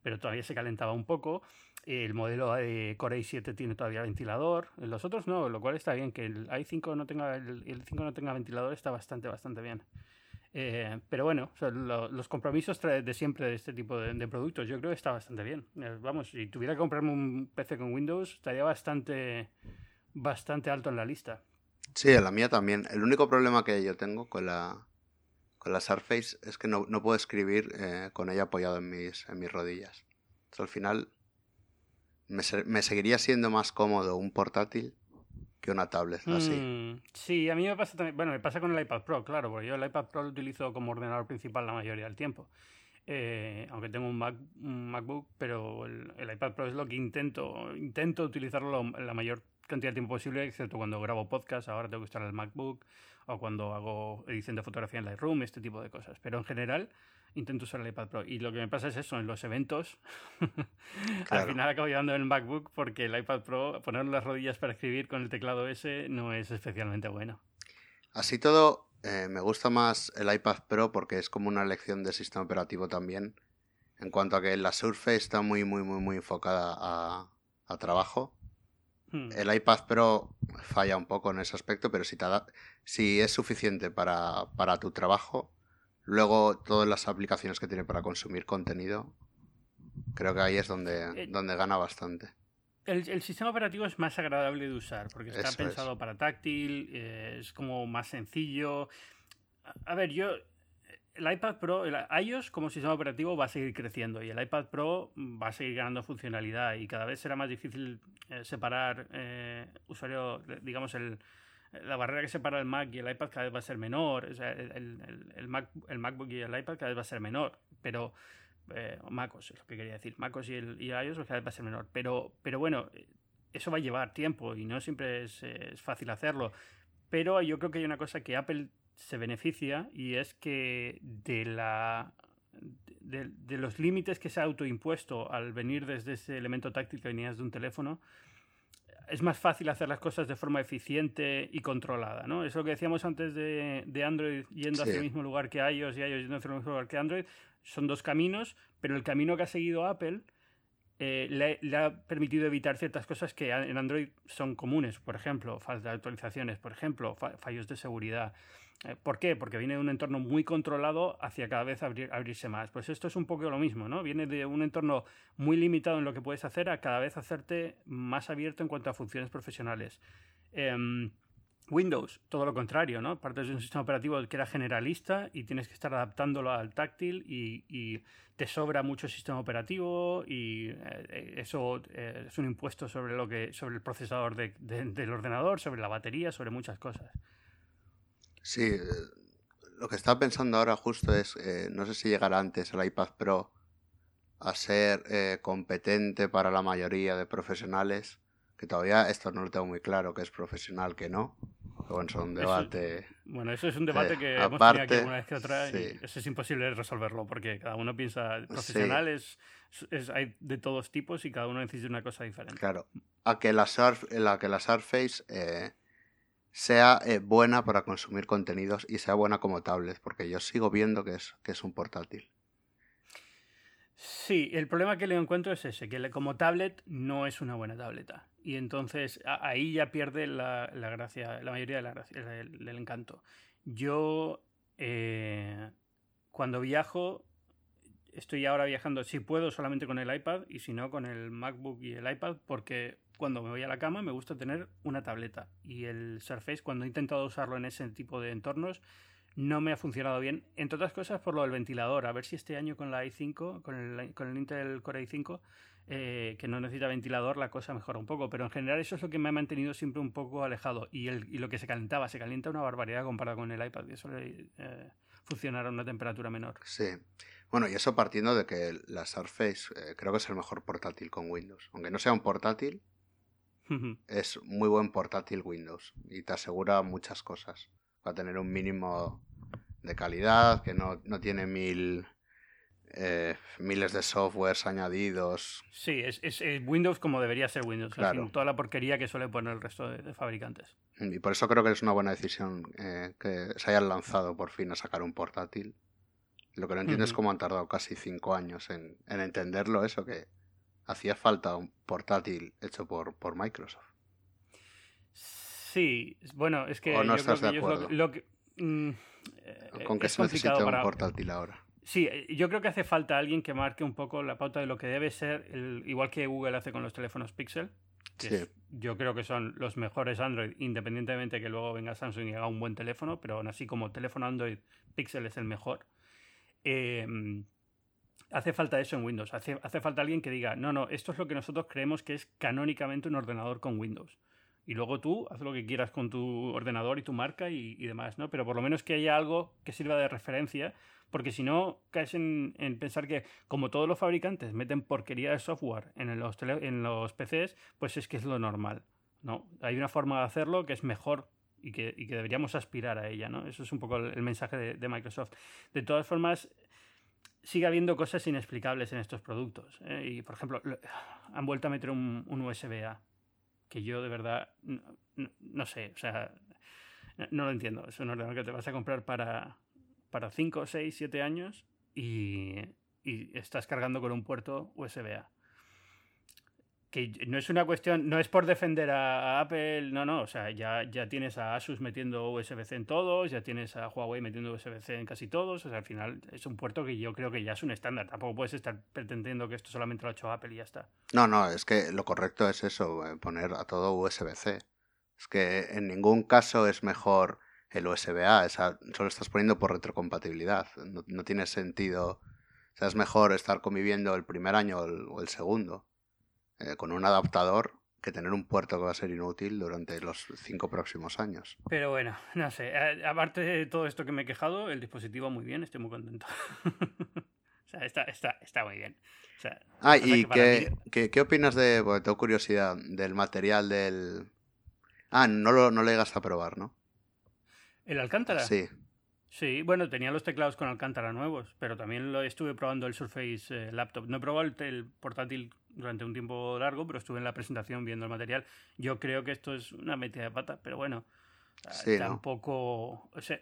pero todavía se calentaba un poco. El modelo de Core i7 tiene todavía ventilador. Los otros no, lo cual está bien. Que el i5 no tenga, el, 5 no tenga ventilador está bastante, bastante bien. Eh, pero bueno, los compromisos de siempre de este tipo de, productos, yo creo que está bastante bien. Eh, vamos, si tuviera que comprarme un PC con Windows, estaría bastante, bastante alto en la lista. Sí, en la mía también. El único problema que yo tengo con la, con la Surface es que no, no puedo escribir eh, con ella apoyado en mis, en mis rodillas. Al final me, me, seguiría siendo más cómodo un portátil que una tablet así. Mm, sí, a mí me pasa también. Bueno, me pasa con el iPad Pro, claro, porque yo el iPad Pro lo utilizo como ordenador principal la mayoría del tiempo. Eh, aunque tengo un, Mac, un MacBook, pero el, iPad Pro es lo que intento. Intento utilizarlo la mayor cantidad de tiempo posible, excepto cuando grabo podcast. Ahora tengo que estar en el MacBook o cuando hago edición de fotografía en Lightroom, este tipo de cosas. Pero en general intento usar el iPad Pro. Y lo que me pasa es eso, en los eventos, al final acabo llevando el MacBook porque el iPad Pro, poner las rodillas para escribir con el teclado ese no es especialmente bueno. Así todo, eh, me gusta más el iPad Pro porque es como una lección de sistema operativo también. En cuanto a que la Surface está muy, muy, muy, muy enfocada a, a trabajo. Hmm. El iPad Pro falla un poco en ese aspecto, pero si, te si es suficiente para, para tu trabajo, Luego, todas las aplicaciones que tiene para consumir contenido, creo que ahí es donde, eh, donde gana bastante. El, sistema operativo es más agradable de usar porque está pensado para táctil, eh, es como más sencillo. A ver, yo. El iPad Pro, el iOS como sistema operativo va a seguir creciendo y el iPad Pro va a seguir ganando funcionalidad y cada vez será más difícil eh, separar usuario, digamos, el, la barrera que separa el Mac y el iPad cada vez va a ser menor. O sea, el, el, Mac, el MacBook y el iPad cada vez va a ser menor. Pero. Eh, MacOS es lo que quería decir. MacOS y, el, y iOS cada vez va a ser menor. Pero, pero bueno, eso va a llevar tiempo y no siempre es, fácil hacerlo. Pero yo creo que hay una cosa que Apple se beneficia y es que de la. De, de los límites que se ha autoimpuesto al venir desde ese elemento táctil que venías de un teléfono, es más fácil hacer las cosas de forma eficiente y controlada, ¿no? Es lo que decíamos antes de, de Android yendo hacia el mismo lugar que iOS y iOS yendo hacia el mismo lugar que Android. Son dos caminos, pero el camino que ha seguido Apple eh, le, ha permitido evitar ciertas cosas que en Android son comunes. Por ejemplo, falta de actualizaciones, por ejemplo, fallos de seguridad. Eh, ¿Por qué? Porque viene de un entorno muy controlado hacia cada vez abrirse más. Pues esto es un poco lo mismo, ¿no? Viene de un entorno muy limitado en lo que puedes hacer a cada vez hacerte más abierto en cuanto a funciones profesionales. Em, Windows, todo lo contrario, ¿no? Partes de un sistema operativo que era generalista y tienes que estar adaptándolo al táctil y, te sobra mucho sistema operativo y eh, eso eh, es un impuesto sobre lo que sobre el procesador del ordenador, sobre la batería, sobre muchas cosas. Sí, eh, lo que estaba pensando ahora justo es, eh, no sé si llegará antes el iPad Pro a ser eh, competente para la mayoría de profesionales, que todavía esto no lo tengo muy claro, que es profesional, que no. Pero bueno, es un debate. bueno, eso es un debate que hemos tenido aquí una vez que otra y eso es imposible resolverlo porque cada uno piensa profesionales hay de todos tipos y cada uno necesita una cosa diferente. Claro, a que la, surf, la, que la Surface sea eh, buena para consumir contenidos y sea buena como tablet, porque yo sigo viendo que es, que es un portátil. Sí, el problema que le encuentro es ese, que como tablet no es una buena tableta. Y entonces ahí ya pierde la, gracia, la mayoría de la gracia, del, encanto. Yo, eh, cuando viajo, estoy ahora viajando, si puedo, solamente con el iPad y si no, con el MacBook y el iPad, porque cuando me voy a la cama me gusta tener una tableta. Y el Surface, cuando he intentado usarlo en ese tipo de entornos, no me ha funcionado bien. Entre otras cosas por lo del ventilador. A ver si este año con la i5, con el, con el Intel Core i5, eh, que no necesita ventilador, la cosa mejora un poco. Pero en general eso es lo que me ha mantenido siempre un poco alejado. Y, el, y lo que se calentaba, se calienta una barbaridad comparado con el iPad, que suele eh, a una temperatura menor. Sí. Bueno, y eso partiendo de que la Surface eh, creo que es el mejor portátil con Windows. Aunque no sea un portátil, es muy buen portátil Windows y te asegura muchas cosas. Va a tener un mínimo de calidad, que no, tiene mil eh, miles de softwares añadidos. Sí, es, Windows como debería ser Windows, sin toda la porquería que suele poner el resto de, fabricantes. Y por eso creo que es una buena decisión eh, que se hayan lanzado por fin a sacar un portátil. Lo que no entiendo es cómo han tardado casi cinco años en, en entenderlo, eso que hacía falta un portátil hecho por, por Microsoft. Sí, bueno, es que. ¿O no estás de acuerdo? Lo, que, mm, Con que se necesita un portátil ahora. Sí, eh, yo creo que hace falta alguien que marque un poco la pauta de lo que debe ser, el, igual que Google hace con los teléfonos Pixel. Que yo creo que son los mejores Android, independientemente que luego venga Samsung y haga un buen teléfono, pero aún así como teléfono Android Pixel es el mejor. Eh, hace falta eso en Windows. Hace, hace falta alguien que diga, no, no, esto es lo que nosotros creemos que es canónicamente un ordenador con Windows. Y luego tú haz lo que quieras con tu ordenador y tu marca y, demás, ¿no? Pero por lo menos que haya algo que sirva de referencia, porque si no caes en, pensar que como todos los fabricantes meten porquería de software en los, en los PCs, pues es que es lo normal, ¿no? Hay una forma de hacerlo que es mejor y que, deberíamos aspirar a ella, ¿no? Eso es un poco el, mensaje de, Microsoft. De todas formas, sigue habiendo cosas inexplicables en estos productos. ¿eh? Y, por ejemplo, han vuelto a meter un, USB-A, que yo de verdad no, sé, o sea, no, lo entiendo. Es un ordenador que te vas a comprar para, para 5, 6, 7 años y, y estás cargando con un puerto USB-A que no es una cuestión, no es por defender a, Apple, no, no, o sea, ya, ya tienes a Asus metiendo USB-C en todos, ya tienes a Huawei metiendo USB-C en casi todos, o sea, al final es un puerto que yo creo que ya es un estándar, tampoco puedes estar pretendiendo que esto solamente lo ha hecho Apple y ya está. No, no, es que lo correcto es eso, eh, poner a todo USB-C. Es que en ningún caso es mejor el USB-A, solo estás poniendo por retrocompatibilidad, no, tiene sentido, o sea, es mejor estar conviviendo el primer año o el segundo. Eh, con un adaptador que tener un puerto que va a ser inútil durante los cinco próximos años. Pero bueno, no sé. Aparte de todo esto que me he quejado, el dispositivo muy bien, estoy muy contento. o sea, está, está, está muy bien. ah, ¿y qué, qué, opinas de, porque tengo curiosidad, del material del... Ah, no lo, no llegas a probar, ¿no? ¿El Alcántara? Sí. Sí, bueno, tenía los teclados con Alcántara nuevos, pero también lo estuve probando el Surface eh, Laptop. No he probado el, portátil durante un tiempo largo, pero estuve en la presentación viendo el material. Yo creo que esto es una metida de pata, pero bueno, eh, tampoco... O sea,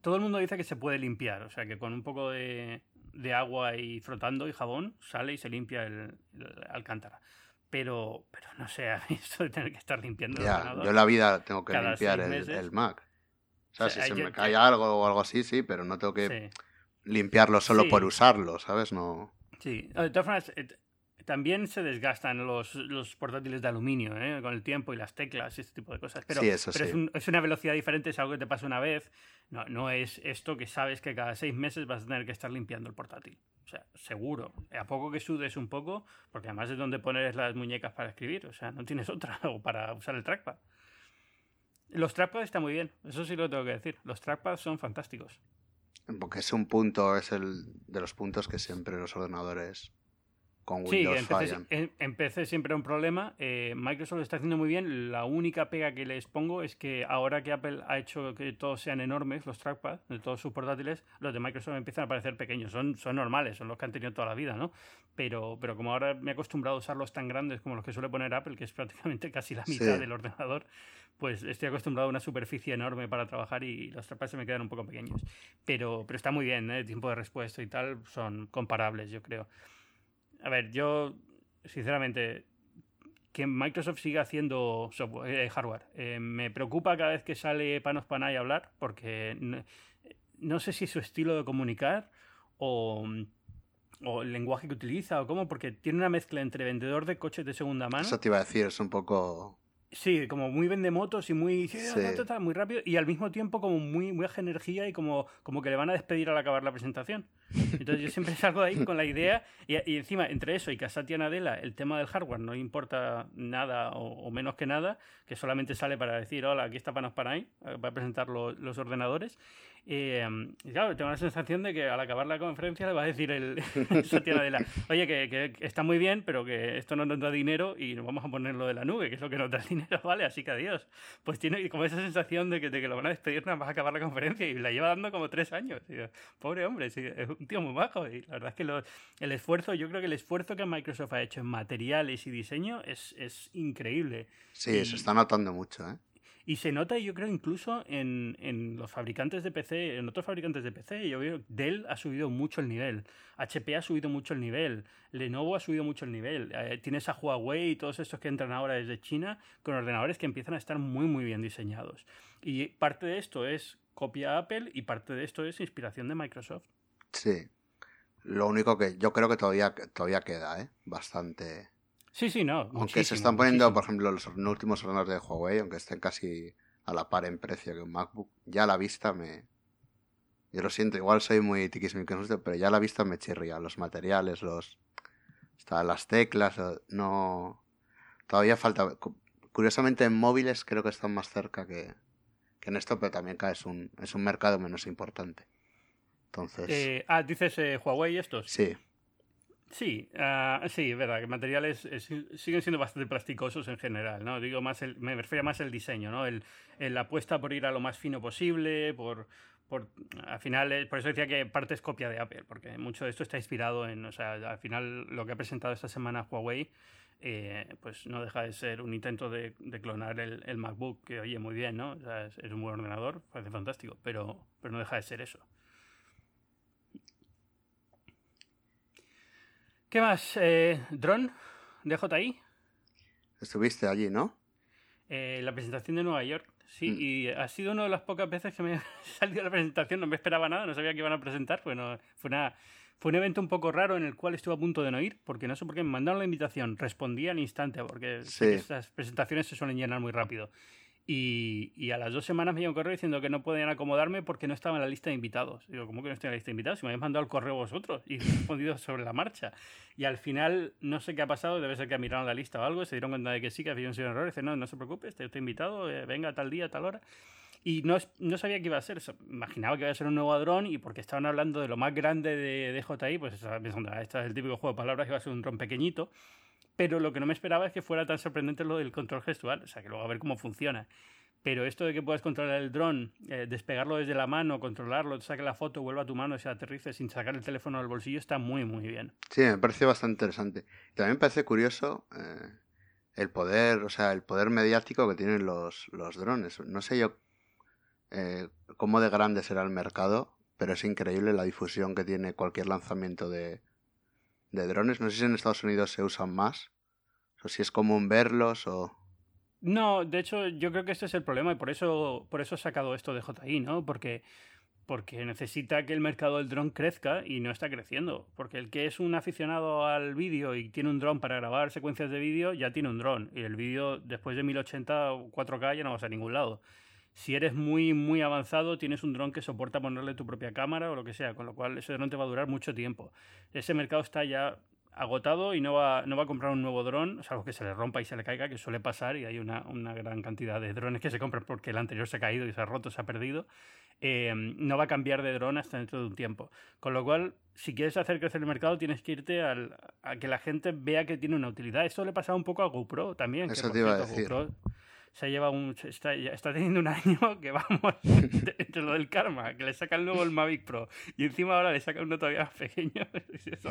todo el mundo dice que se puede limpiar, o sea, que con un poco de, agua y frotando y jabón sale y se limpia el, Alcántara. Pero, pero no sé, esto de tener que estar limpiando ya, Yo la vida tengo que limpiar el Mac. O sea, si se me cae algo o algo así, sí, pero no tengo que limpiarlo solo por usarlo, ¿sabes? No. Sí, de todas formas, eh, también se desgastan los, los portátiles de aluminio ¿eh? con el tiempo y las teclas y este tipo de cosas. Pero, sí, eso pero es, es, una velocidad diferente, es algo que te pasa una vez. No, no es esto que sabes que cada seis meses vas a tener que estar limpiando el portátil. O sea, seguro. A poco que sudes un poco, porque además es donde pones las muñecas para escribir. O sea, no tienes otra o para usar el trackpad. Los trackpads están muy bien, eso sí lo tengo que decir. Los trackpads son fantásticos. Porque es un punto, es el de los puntos que siempre los ordenadores con Windows sí, en PC, siempre un problema. Eh, Microsoft lo está haciendo muy bien. La única pega que les pongo es que ahora que Apple ha hecho que todos sean enormes, los trackpads de todos sus portátiles, los de Microsoft empiezan a parecer pequeños. Son, son normales, son los que han tenido toda la vida, ¿no? Pero, pero como ahora me he acostumbrado a usarlos tan grandes como los que suele poner Apple, que es prácticamente casi la mitad del ordenador, pues estoy acostumbrado a una superficie enorme para trabajar y los trackpads se me quedan un poco pequeños. Pero, pero está muy bien, ¿eh? tiempo de respuesta y tal son comparables, yo creo a ver, yo, sinceramente, que Microsoft siga haciendo eh, hardware. Eh, me preocupa cada vez que sale Panos Panay a hablar, porque no, sé si es su estilo de comunicar o, el lenguaje que utiliza o cómo, porque tiene una mezcla entre vendedor de coches de segunda mano. Eso te iba a decir, es un poco Sí, como muy vende motos y muy, muy rápido y al mismo tiempo como muy mucha energía y como, como que le van a despedir al acabar la presentación. Entonces yo siempre salgo ahí con la idea y, encima entre eso y que a Satya Nadella el tema del hardware no importa nada o, menos que nada, que solamente sale para decir, hola, aquí está Panos para ahí, para presentar los ordenadores eh, y claro, tengo la sensación de que al acabar la conferencia le va a decir el Satya Nadella, oye, que, está muy bien, pero que esto no nos da dinero y nos vamos a poner lo de la nube, que es lo que nos da dinero, ¿vale? Así que adiós. Pues tiene como esa sensación de que, de que lo van a despedir nada más a acabar la conferencia y la lleva dando como tres años. pobre hombre, sí, es un tío muy bajo y la verdad es que el esfuerzo, yo creo que el esfuerzo que Microsoft ha hecho en materiales y diseño es, es increíble. Sí, se está notando mucho, ¿eh? Y se nota, yo creo, incluso en, en, los fabricantes de PC, en otros fabricantes de PC. Yo veo Dell ha subido mucho el nivel, HP ha subido mucho el nivel, Lenovo ha subido mucho el nivel. Eh, tienes a Huawei y todos estos que entran ahora desde China con ordenadores que empiezan a estar muy, muy bien diseñados. Y parte de esto es copia Apple y parte de esto es inspiración de Microsoft. Sí. Lo único que yo creo que todavía, todavía queda, ¿eh? Bastante Sí, sí, no. Aunque se están poniendo, por ejemplo, los últimos ordenadores de Huawei, aunque estén casi a la par en precio que un MacBook, ya a la vista me. Yo lo siento, igual soy muy tiquismiquis, pero ya a la vista me chirría. Los materiales, los. Hasta las teclas, no. Todavía falta. curiosamente en móviles creo que están más cerca que, que en esto, pero también es un, es un mercado menos importante. Entonces. Eh, ah, dices eh, Huawei estos. Sí. Sí, uh, sí, es verdad, que materiales siguen siendo bastante plasticosos en general, ¿no? Digo más el, me refiero más al diseño, ¿no? El, la apuesta por ir a lo más fino posible, por, por al final, eh, por eso decía que parte es copia de Apple, porque mucho de esto está inspirado en, o sea, al final lo que ha presentado esta semana Huawei, eh, pues no deja de ser un intento de, clonar el, el, MacBook, que oye muy bien, ¿no? O sea, es, es, un buen ordenador, parece fantástico, pero, pero no deja de ser eso. ¿Qué más? Eh, ¿Dron? ¿DJI? Estuviste allí, ¿no? Eh, la presentación de Nueva York, sí, mm. y ha sido una de las pocas veces que me ha salido la presentación, no me esperaba nada, no sabía que iban a presentar, bueno, fue, una, fue un evento un poco raro en el cual estuve a punto de no ir, porque no sé por qué me mandaron la invitación, respondí al instante, porque estas presentaciones se suelen llenar muy rápido. Y, a las dos semanas me llegó un correo diciendo que no podían acomodarme porque no estaba en la lista de invitados. Digo, ¿cómo que no estoy en la lista de invitados? Si me habéis mandado el correo vosotros y he respondido sobre la marcha. Y al final, no sé qué ha pasado, debe ser que miraron la lista o algo, se dieron cuenta de que sí, que había sido un error. Y dice, no, no se preocupe, estoy invitado, eh, venga tal día, tal hora. Y no, no, sabía qué iba a ser. Imaginaba que iba a ser un nuevo dron y porque estaban hablando de lo más grande de, de JI, pues estaba pensando, ah, este es el típico juego de palabras que iba a ser un dron pequeñito pero lo que no me esperaba es que fuera tan sorprendente lo del control gestual, o sea, que luego a ver cómo funciona. Pero esto de que puedas controlar el dron, eh, despegarlo desde la mano, controlarlo, saque la foto, vuelva a tu mano se aterrice sin sacar el teléfono del bolsillo, está muy, muy bien. Sí, me parece bastante interesante. También me parece curioso eh, el poder, o sea, el poder mediático que tienen los, los drones. No sé yo eh, cómo de grande será el mercado, pero es increíble la difusión que tiene cualquier lanzamiento de, de drones. No sé si en Estados Unidos se usan más, o si es común verlos o... No, de hecho, yo creo que este es el problema y por eso, por eso he sacado esto de JI, ¿no? Porque, porque necesita que el mercado del dron crezca y no está creciendo. Porque el que es un aficionado al vídeo y tiene un dron para grabar secuencias de vídeo, ya tiene un dron. Y el vídeo, después de 1080 o 4K, ya no vas a ningún lado. Si eres muy, muy avanzado, tienes un dron que soporta ponerle tu propia cámara o lo que sea, con lo cual ese dron te va a durar mucho tiempo. Ese mercado está ya agotado y no va, no va a comprar un nuevo dron, algo que se le rompa y se le caiga, que suele pasar y hay una, una gran cantidad de drones que se compran porque el anterior se ha caído y se ha roto, se ha perdido. Eh, no va a cambiar de dron hasta dentro de un tiempo. Con lo cual, si quieres hacer crecer el mercado, tienes que irte al, a que la gente vea que tiene una utilidad. Esto le pasado un poco a GoPro también. Eso te iba a decir se lleva un, está, está teniendo un año que vamos entre lo del karma, que le sacan luego el Mavic Pro y encima ahora le sacan uno todavía más pequeño.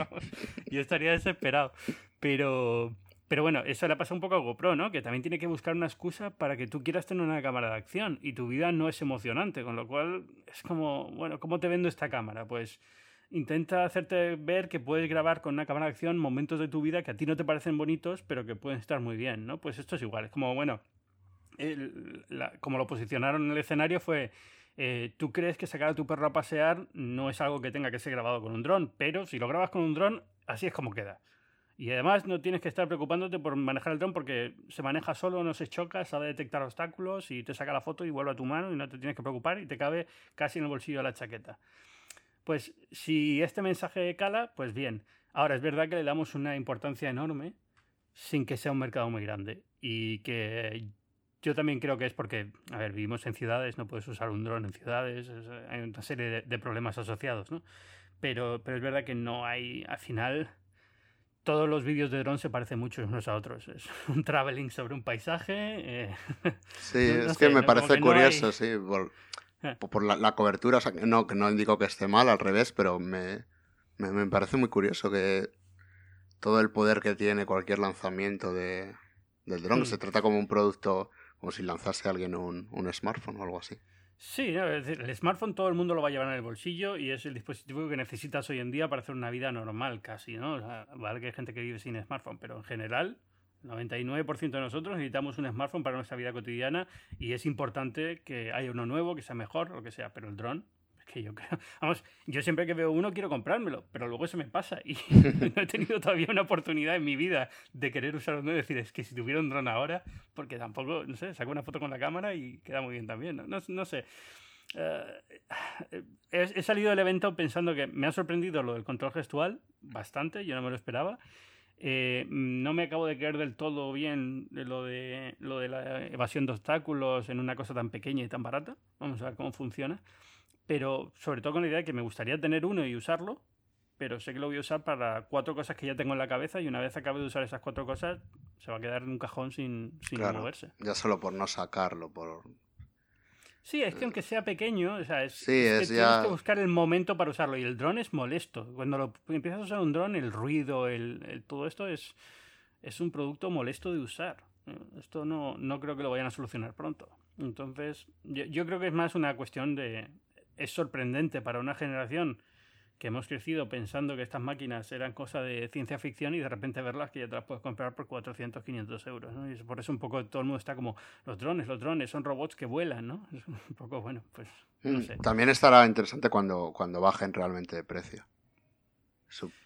Yo estaría desesperado. Pero, pero bueno, eso le pasa un poco a GoPro, ¿no? Que también tiene que buscar una excusa para que tú quieras tener una cámara de acción y tu vida no es emocionante, con lo cual es como, bueno, ¿cómo te vendo esta cámara? Pues intenta hacerte ver que puedes grabar con una cámara de acción momentos de tu vida que a ti no te parecen bonitos, pero que pueden estar muy bien, ¿no? Pues esto es igual, es como, bueno, como lo posicionaron en el escenario fue, eh, tú crees que sacar a tu perro a pasear no es algo que tenga que ser grabado con un dron, pero si lo grabas con un dron, así es como queda. Y además no tienes que estar preocupándote por manejar el dron porque se maneja solo, no se choca, sabe detectar obstáculos y te saca la foto y vuelve a tu mano y no te tienes que preocupar y te cabe casi en el bolsillo de la chaqueta. Pues si este mensaje cala, pues bien. Ahora es verdad que le damos una importancia enorme sin que sea un mercado muy grande y que yo también creo que es porque, a ver, vivimos en ciudades, no puedes usar un dron en ciudades, hay una serie de, problemas asociados, ¿no? Pero, pero es verdad que no hay, al final, todos los vídeos de dron se parecen mucho unos a otros. Es un traveling sobre un paisaje. Eh, sí, es que me parece curioso, sí, por, eh. por la, cobertura, no, que no indico que esté mal, al revés, pero me, me, parece muy curioso que todo el poder que tiene cualquier lanzamiento de, del dron, mm. se trata como un producto como si lanzase a alguien un, un smartphone o algo así. Sí, el smartphone todo el mundo lo va a llevar en el bolsillo y es el dispositivo que necesitas hoy en día para hacer una vida normal casi, ¿no? vale que hay gente que vive sin smartphone, pero en general, el 99% de nosotros necesitamos un smartphone para nuestra vida cotidiana y es importante que haya uno nuevo, que sea mejor, lo que sea, pero el dron que yo creo. Vamos, yo siempre que veo uno quiero comprármelo, pero luego eso me pasa y no he tenido todavía una oportunidad en mi vida de querer usar uno y decir, es que si tuviera un dron ahora, porque tampoco, no sé, saco una foto con la cámara y queda muy bien también, no, no, sé. Eh, he, salido del evento pensando que me ha sorprendido lo del control gestual bastante, yo no me lo esperaba. Eh, no me acabo de creer del todo bien lo de lo de la evasión de obstáculos en una cosa tan pequeña y tan barata. Vamos a ver cómo funciona. Pero sobre todo con la idea de que me gustaría tener uno y usarlo, pero sé que lo voy a usar para cuatro cosas que ya tengo en la cabeza y una vez acabe de usar esas cuatro cosas se va a quedar en un cajón sin, sin moverse. Ya solo por no sacarlo, por... Sí, es que aunque sea pequeño, o sea, es, sí, es, tienes que buscar el momento para usarlo y el dron es molesto. Cuando lo, empiezas a usar un dron, el ruido, el, todo esto es, es un producto molesto de usar. Esto no, no creo que lo vayan a solucionar pronto. Entonces, yo creo que es más una cuestión de... Es sorprendente para una generación que hemos crecido pensando que estas máquinas eran cosa de ciencia ficción y de repente verlas que ya te las puedes comprar por 400, 500 euros. ¿no? Y por eso un poco todo el mundo está como, los drones, los drones son robots que vuelan, ¿no? Es un poco, bueno, pues no mm, sé. También estará interesante cuando, cuando bajen realmente de precio.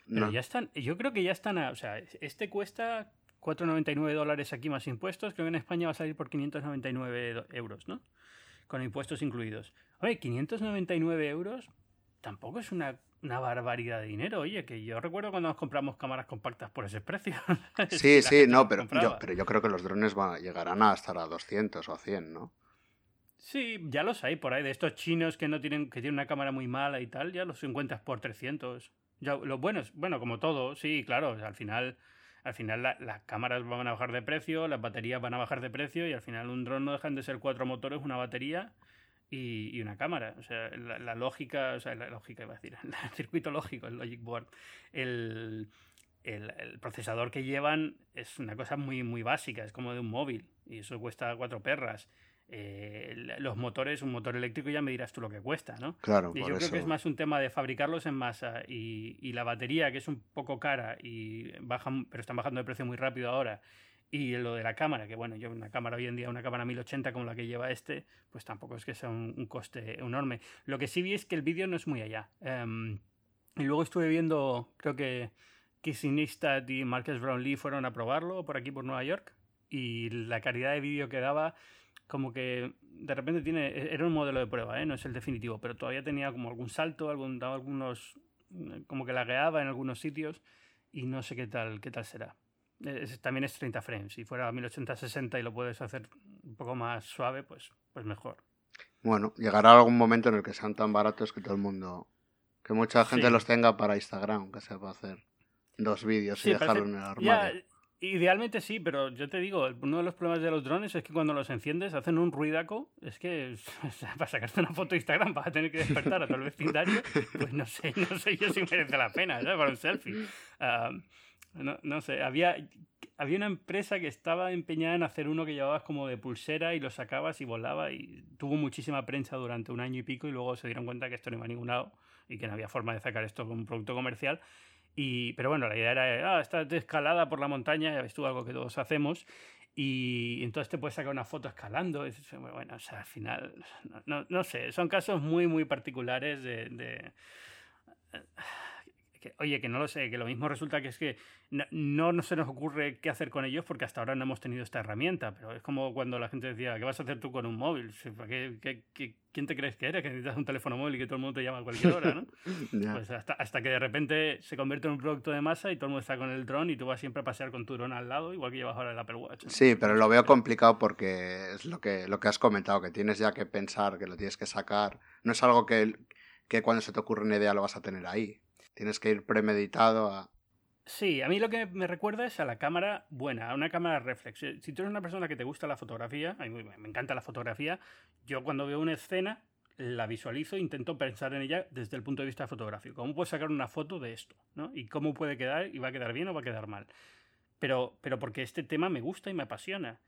Pero ya están, yo creo que ya están, o sea, este cuesta 4,99 dólares aquí más impuestos, creo que en España va a salir por 599 euros, ¿no? Con impuestos incluidos. Oye, 599 euros tampoco es una una barbaridad de dinero. Oye, que yo recuerdo cuando nos compramos cámaras compactas por ese precio. Sí, sí, no, pero yo, pero yo creo que los drones van, llegarán a estar a 200 o a 100, ¿no? Sí, ya los hay por ahí, de estos chinos que no tienen, que tienen una cámara muy mala y tal, ya los encuentras por 300. Ya, lo bueno bueno, como todo, sí, claro, al final, al final las cámaras van a bajar de precio, las baterías van a bajar de precio y al final un dron no dejan de ser cuatro motores, una batería y, una cámara. O sea, la, lógica, o sea, la lógica iba a decir, el circuito lógico, el logic board, el, el, procesador que llevan es una cosa muy, muy básica, es como de un móvil y eso cuesta cuatro perras. Eh, los motores, un motor eléctrico ya me dirás tú lo que cuesta, ¿no? Claro. Y yo creo que es más un tema de fabricarlos en masa y, y, la batería, que es un poco cara y bajan, pero están bajando de precio muy rápido ahora y lo de la cámara, que bueno, yo una cámara hoy en día, una cámara 1080 como la que lleva este, pues tampoco es que sea un, coste enorme. Lo que sí vi es que el vídeo no es muy allá. Em, y luego estuve viendo, creo que Kissing Neistat y Marcus Brownlee fueron a probarlo por aquí, por Nueva York. Y la calidad de vídeo que daba, como que de repente tiene. E-, era un modelo de prueba, ¿eh? no es el definitivo, pero todavía tenía como algún salto, algún, daba algunos. como que lagueaba en algunos sitios. Y no sé qué tal, qué tal será también es 30 frames. Si fuera 1080-60 y lo puedes hacer un poco más suave, pues, pues mejor. Bueno, llegará algún momento en el que sean tan baratos que todo el mundo, que mucha gente los tenga para Instagram, que se va a hacer dos vídeos y dejarlo en el armario. Idealmente sí, pero yo te digo, uno de los problemas de los drones es que cuando los enciendes hacen un ruidaco. Es que para sacarte una foto de Instagram vas a tener que despertar a todo el vecindario. Pues no sé, no sé yo si merece la pena, ¿sabes? Para un selfie. No, no sé, había, había una empresa que estaba empeñada en hacer uno que llevabas como de pulsera y lo sacabas y volaba y tuvo muchísima prensa durante un año y pico y luego se dieron cuenta que esto no iba a ningún lado y que no había forma de sacar esto como un producto comercial. Y, pero bueno, la idea era, ah, escalada por la montaña, ya ves tú, algo que todos hacemos. Y entonces te puedes sacar una foto escalando. bueno, o sea, al final, no, no, sé, son casos muy, muy particulares de oye, que no lo sé, que lo mismo resulta que es que no, no, se nos ocurre qué hacer con ellos porque hasta ahora no hemos tenido esta herramienta, pero es como cuando la gente decía, ¿qué vas a hacer tú con un móvil? ¿Qué, quién te crees que eres? Que necesitas un teléfono móvil y que todo el mundo te llama a cualquier hora, ¿no? Pues hasta, hasta, que de repente se convierte en un producto de masa y todo el mundo está con el dron y tú vas siempre a pasear con tu dron al lado, igual que llevas ahora el Apple Watch. Sí, pero lo veo complicado porque es lo que, lo que has comentado, que tienes ya que pensar, que lo tienes que sacar. No es algo que, que cuando se te ocurre una idea lo vas a tener ahí. Tienes que ir premeditado a... Sí, a mí lo que me recuerda es a la cámara buena, a una cámara reflex. Si tú eres una persona que te gusta la fotografía, me encanta la fotografía, yo cuando veo una escena la visualizo e intento pensar en ella desde el punto de vista fotográfico. ¿Cómo puedo sacar una foto de esto? ¿no? ¿Y cómo puede quedar? ¿Y va a quedar bien o va a quedar mal? Pero, pero porque este tema me gusta y me apasiona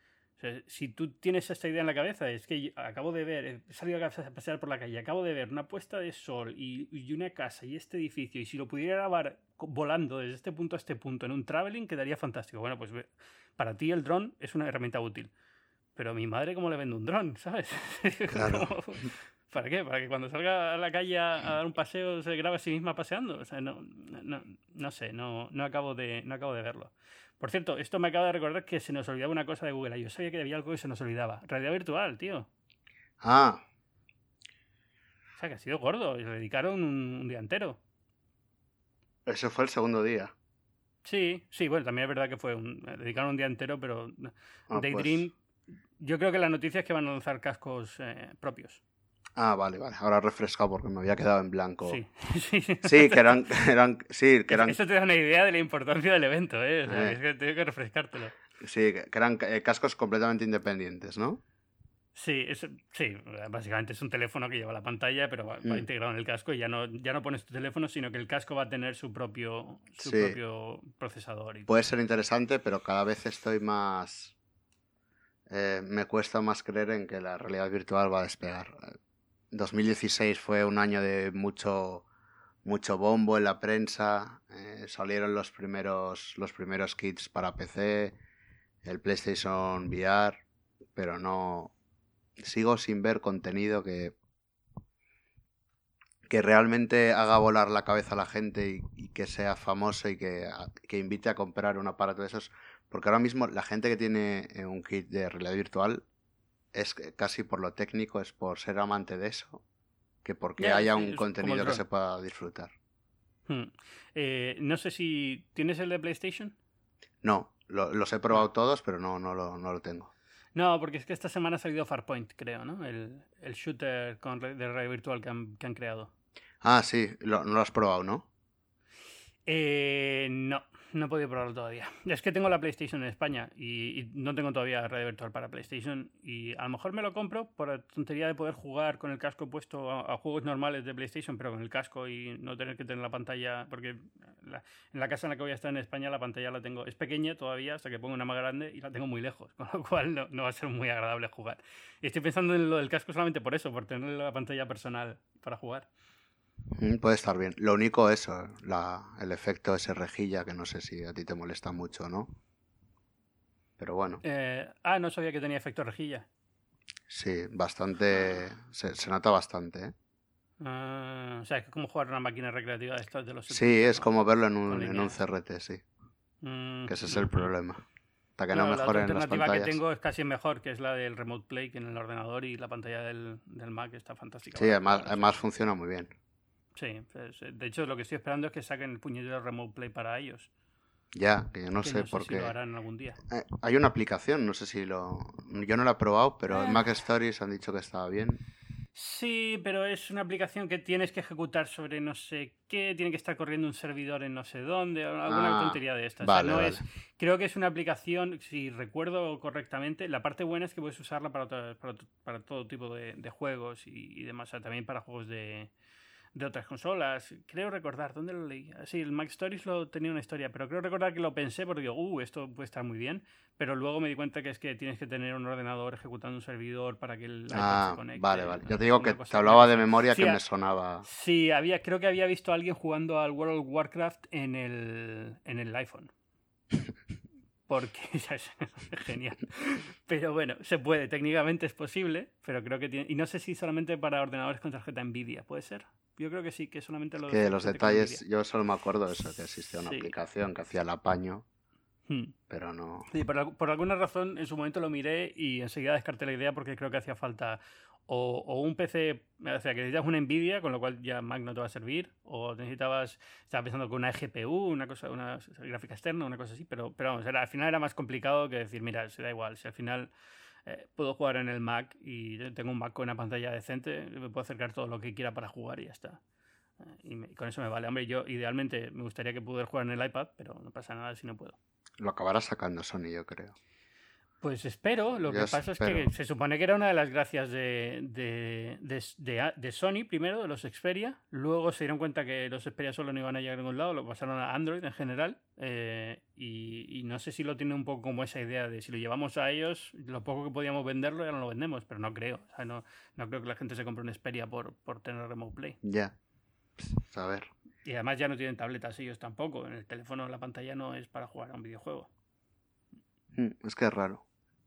si tú tienes esta idea en la cabeza, es que acabo de ver, he salido a pasear por la calle, acabo de ver una puesta de sol y, una casa y este edificio, y si lo pudiera grabar volando desde este punto a este punto en un traveling, quedaría fantástico. Bueno, pues para ti el dron es una herramienta útil. Pero a mi madre, ¿cómo le vende un dron? ¿Sabes? ¿Para qué? ¿Para que cuando salga a la calle a, dar un paseo se grabe a sí misma paseando? O sea, no, no, no sé, no, no, acabo de, no acabo de verlo. Por cierto, esto me acaba de recordar que se nos olvidaba una cosa de Google. Yo sabía que había algo que se nos olvidaba. Realidad virtual, tío. Ah. O sea, que ha sido gordo. Y le dedicaron un, día entero. Ese fue el segundo día. Sí, sí, bueno, también es verdad que fue un, dedicaron un día entero, pero Ah, Daydream, yo creo que la noticia es que van a lanzar cascos eh, propios. Ah, vale, vale. Ahora refrescado porque me había quedado en blanco. Sí, sí, que eran, eran, sí, que eran, Eso te da una idea de la importancia del evento, ¿eh? O sea, Eh. es que tengo que refrescártelo. sí, que eran eh, cascos completamente independientes, ¿no? Sí, es, sí, básicamente es un teléfono que lleva la pantalla, pero va, va Mm. integrado en el casco y ya no, ya no pones tu teléfono, sino que el casco va a tener su propio, su Sí. propio procesador. Y Puede ser interesante, pero cada vez estoy más... eh, me cuesta más creer en que la realidad virtual va a despegar. Eh, 2016 fue un año de mucho mucho bombo en la prensa. eh, salieron los primeros los primeros kits para PC, el PlayStation VR, pero no sigo sin ver contenido que que realmente haga volar la cabeza a la gente y, que sea famoso y que, que invite a comprar un aparato de esos. Porque ahora mismo la gente que tiene eh, un kit de realidad virtual es casi por lo técnico, es por ser amante de eso, que porque Ya, haya un contenido que se pueda disfrutar. Hmm. Eh, no sé si. ¿Tienes el de PlayStation? No, lo- los he probado todos, pero no, no, lo, no lo tengo. No, porque es que esta semana ha salido Farpoint, creo, ¿no? El, el shooter con de realidad virtual que han, que han creado. Ah, sí, lo- no lo has probado, ¿no? Eh, no, no he podido probarlo todavía. Es que tengo la PlayStation en España y, no tengo todavía realidad virtual para PlayStation. Y a lo mejor me lo compro por la tontería de poder jugar con el casco puesto a, juegos normales de PlayStation, pero con el casco y no tener que tener la pantalla. Porque en la casa en la que voy a estar en España, la pantalla la tengo. Es pequeña todavía, hasta que pongo una más grande y la tengo muy lejos, con lo cual no, no va a ser muy agradable jugar. Y estoy pensando en lo del casco solamente por eso, por tener la pantalla personal para jugar. Mm, Puede estar bien. Lo único eso, la, el efecto ese rejilla, que no sé si a ti te molesta mucho o no. Pero bueno, Eh, ah, no sabía que tenía efecto rejilla. sí, bastante... Se, se nota bastante, ¿eh? Ah, o sea, es como jugar una máquina recreativa de estas de los. Sí, es como verlo en un, en un. CRT, sí. Mm, Que ese es el problema. Hasta que No, no la otra mejoren las alternativa pantallas. que tengo es casi mejor, que es la del Remote Play, que en el ordenador y la pantalla del, del Mac está fantástica. Sí, además, además funciona muy bien. Sí, eh, de hecho lo que estoy esperando es que saquen el puñetero Remote Play para ellos. Ya, que yo no que sé por si qué. lo harán algún día. Eh, Hay una aplicación, no sé si lo... Yo no la he probado, pero en Eh. Mac Stories han dicho que estaba bien. Sí, pero es una aplicación que tienes que ejecutar sobre no sé qué, tiene que estar corriendo un servidor en no sé dónde, alguna Ah, tontería de estas. O sea, vale, no vale. es, creo que es una aplicación, si recuerdo correctamente, la parte buena es que puedes usarla para, otra- para, to- para todo tipo de, de juegos y, y demás, o sea, también para juegos de, de otras consolas. Creo recordar, ¿dónde lo leí? Ah, Sí, el Mac Stories lo tenía una historia, pero creo recordar que lo pensé porque digo, uh, esto puede estar muy bien, pero luego me di cuenta que es que tienes que tener un ordenador ejecutando un servidor para que el Ah, se conecte. vale, vale. Ya te digo que te hablaba de memoria Sí, que me sonaba... Sí, había, creo que había visto a alguien jugando al World of Warcraft en el, en el iPhone. Porque es genial. Pero bueno, se puede, técnicamente es posible, pero creo que tiene. Y no sé si solamente para ordenadores con tarjeta Nvidia, ¿puede ser? Yo creo que sí, que solamente los. Que los gente con detalles, yo solo me acuerdo de eso, que existía una Sí. aplicación que hacía el apaño, Hmm. pero no... Sí, por, por alguna razón en su momento lo miré y enseguida descarté la idea porque creo que hacía falta o, o un PC, o sea, que necesitas una Nvidia, con lo cual ya Mac no te va a servir, o necesitabas, estaba pensando con una GPU, una cosa, una gráfica externa, una cosa así, pero, pero vamos, era, al final era más complicado que decir, mira, se da igual, si al final eh, puedo jugar en el Mac y tengo un Mac con una pantalla decente, me puedo acercar todo lo que quiera para jugar y ya está. Eh, Y, me- y con eso me vale. Hombre, yo idealmente me gustaría que pudiera jugar en el iPad, pero no pasa nada si no puedo. Lo acabará sacando Sony, yo creo. Pues espero, lo que pasa es que se supone que era una de las gracias de, de, de- Sony, primero, de los Xperia, luego se dieron cuenta que los Xperia solo no iban a llegar a ningún lado, lo pasaron a Android en general, eh, y, y no sé si lo tiene un poco como esa idea de si lo llevamos a ellos, lo poco que podíamos venderlo ya no lo vendemos, pero no creo, o sea, no, no creo que la gente se compre un Xperia por, por tener Remote Play. Ya. Pues, a ver. Y además ya no tienen tabletas ellos tampoco, en el teléfono la pantalla no es para jugar a un videojuego. Mm, Es que es raro.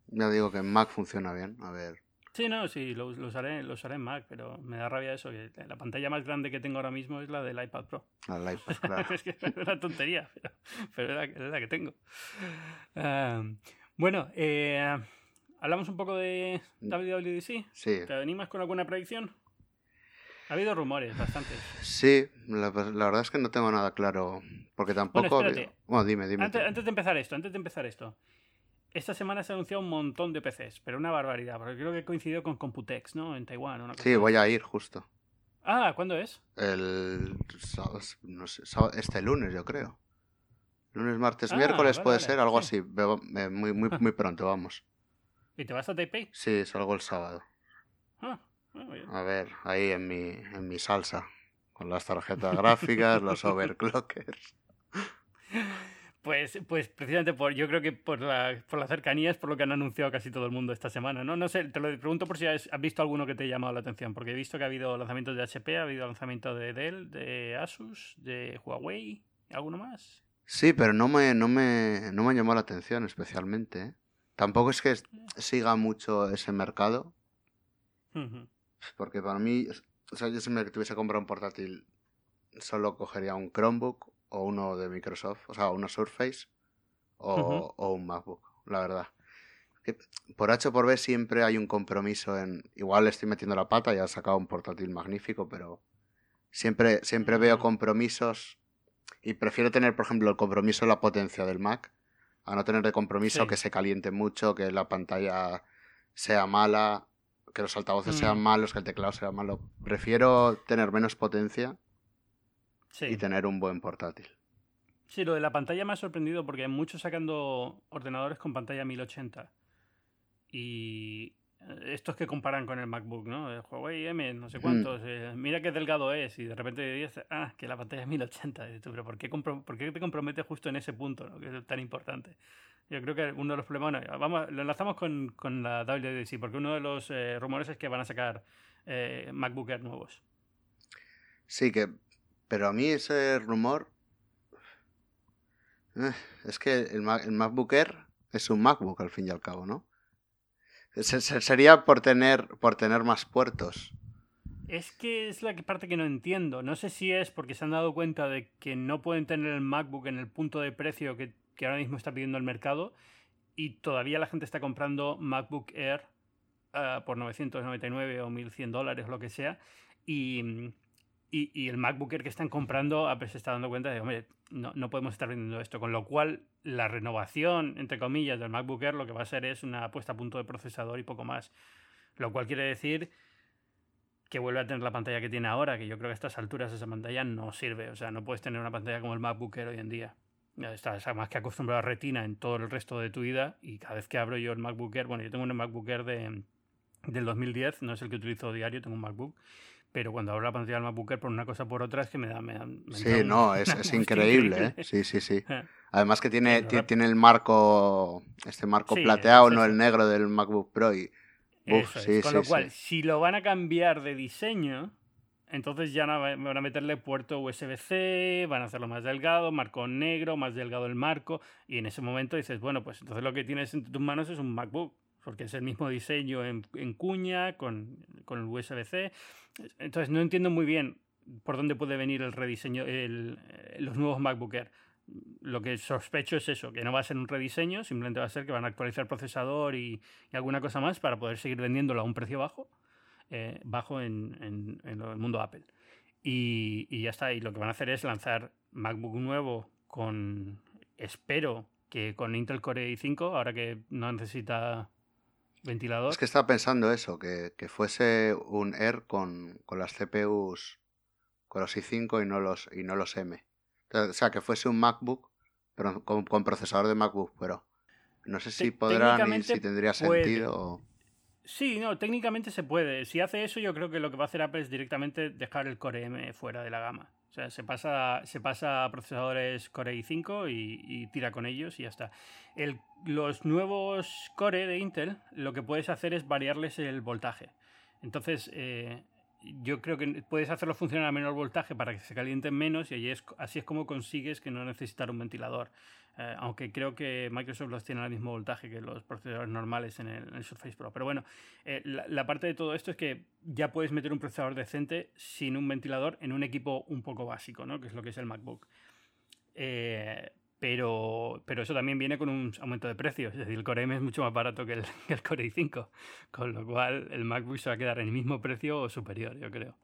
Ya digo que en Mac funciona bien. A ver. Sí, no, sí, lo, lo usaré, lo usaré en Mac, pero me da rabia eso, que la pantalla más grande que tengo ahora mismo es la del iPad Pro. Al iPad, claro. es que es una tontería, pero, pero es, la, es la que tengo. Ah, bueno, eh, hablamos un poco de WWDC. Sí. ¿Te animas con alguna predicción? Ha habido rumores, bastantes. Sí, la, verdad es que no tengo nada claro. Porque tampoco. Bueno, dime, dime. Antes, de empezar esto, antes de empezar esto. Esta semana se ha anunciado un montón de PCs, pero una barbaridad, porque creo que coincidió con Computex, ¿no? En Taiwán. sí, voy a ir justo. Ah, ¿cuándo es? El. No sé, este lunes, yo creo. Lunes, martes, ah, miércoles puede ser, algo así. Muy, muy, muy pronto, vamos. ¿Y te vas a Taipei? Sí, salgo el sábado. Ah, a ver, ahí en mi, en mi salsa, con las tarjetas gráficas, los overclockers. Pues, pues precisamente por, yo creo que por la, por la cercanía es por lo que han anunciado casi todo el mundo esta semana, ¿no? No sé, te lo pregunto por si has, visto alguno que te ha llamado la atención, porque he visto que ha habido lanzamientos de HP, ha habido lanzamientos de Dell, de Asus, de Huawei, ¿alguno más? Sí, pero no me, no me, no me llamado la atención especialmente. ¿eh? Tampoco es que siga mucho ese mercado. Porque para mí, o sea, yo si me tuviese que comprar un portátil, solo cogería un Chromebook o uno de Microsoft, o sea, una Surface o, o un MacBook, la verdad. por H por B siempre hay un compromiso en. Igual estoy metiendo la pata, ya he sacado un portátil magnífico, pero siempre, siempre veo compromisos y prefiero tener, por ejemplo, el compromiso de la potencia del Mac a no tener de compromiso que se caliente mucho, que la pantalla sea mala, que los altavoces sean mm. malos, que el teclado sea malo. Prefiero tener menos potencia y tener un buen portátil. Sí, lo de la pantalla me ha sorprendido porque hay muchos sacando ordenadores con pantalla 1080. Y estos que comparan con el MacBook, ¿no? El Huawei M, no sé mm. cuántos. Eh, mira qué delgado es. Y de repente dices, ah, que la pantalla es 1080. pero ¿por qué, ¿por qué te comprometes justo en ese punto, ¿no? que es tan importante? Yo creo que uno de los problemas. vamos, lo enlazamos con, con la WWDC, porque uno de los eh, rumores es que van a sacar eh, MacBook Air nuevos. Sí, que. Pero a mí ese rumor. es que el, MacBook Air es un MacBook al fin y al cabo, ¿no? Sería por tener, por tener más puertos. Es que es la parte que no entiendo. No sé si es porque se han dado cuenta de que no pueden tener el MacBook en el punto de precio que, ahora mismo está pidiendo el mercado y todavía la gente está comprando MacBook Air ah, por 999 o 1100 dólares, lo que sea. Y, y, el MacBook Air que están comprando se está dando cuenta de, hombre, no, no, podemos estar vendiendo esto. Con lo cual, la renovación, entre comillas, del MacBook Air lo que va a ser es una puesta a punto de procesador y poco más. Lo cual quiere decir que vuelve a tener la pantalla que tiene ahora, que yo creo que a estas alturas esa pantalla no sirve. O sea, no puedes tener una pantalla como el MacBook Air hoy en día. Estás más que acostumbrado a retina en todo el resto de tu vida y cada vez que abro yo el MacBook Air, bueno, yo tengo un MacBook Air de, del 2010, no es el que utilizo diario, tengo un MacBook pero cuando abro la pantalla del MacBook por una cosa por otra es que me da... Me sí, no, es, es increíble, ¿eh? Sí, sí, sí. Además que tiene, tiene el marco, este marco plateado, no el negro del MacBook Pro y... Con lo cual, si lo van a cambiar de diseño, entonces ya van a meterle puerto USB-C, van a hacerlo más delgado, marco negro, más delgado el marco, y en ese momento dices, bueno, pues entonces lo que tienes en tus manos es un MacBook, porque es el mismo diseño en, cuña, con, con el USB-C. Entonces no entiendo muy bien por dónde puede venir el rediseño, el, eh, los nuevos MacBook Air. Lo que sospecho es eso, que no va a ser un rediseño, simplemente va a ser que van a actualizar el procesador y, alguna cosa más para poder seguir vendiéndolo a un precio bajo, eh, bajo en, en, el mundo Apple. Y, y, ya está, y lo que van a hacer es lanzar MacBook nuevo con, espero que con Intel Core i5, ahora que no necesita ventilador. Es que estaba pensando eso, que, fuese un Air con, las CPUs, con los i5 y no los, y no los M. O sea, que fuese un MacBook, pero con, procesador de MacBook, pero no sé si podrán y si tendría sentido. Sí, no, técnicamente se puede. Si hace eso, yo creo que lo que va a hacer Apple es directamente dejar el Core M fuera de la gama. Sea, se pasa, se pasa a procesadores Core i5 y, tira con ellos y ya está. El, los nuevos Core de Intel, lo que puedes hacer es variarles el voltaje. Entonces, eh, yo creo que puedes hacerlo funcionar a menor voltaje para que se calienten menos y así es como consigues que no necesitar un ventilador. Eh, aunque creo que Microsoft los tiene al mismo voltaje que los procesadores normales en el, Surface Pro. Pero bueno, eh, la, parte de todo esto es que ya puedes meter un procesador decente sin un ventilador en un equipo un poco básico, ¿no? que es lo que es el MacBook. Eh, pero, pero eso también viene con un aumento de precios. Es decir, el Core M es mucho más barato que el, que el Core i5, con lo cual el MacBook se va a quedar en el mismo precio o superior, yo creo.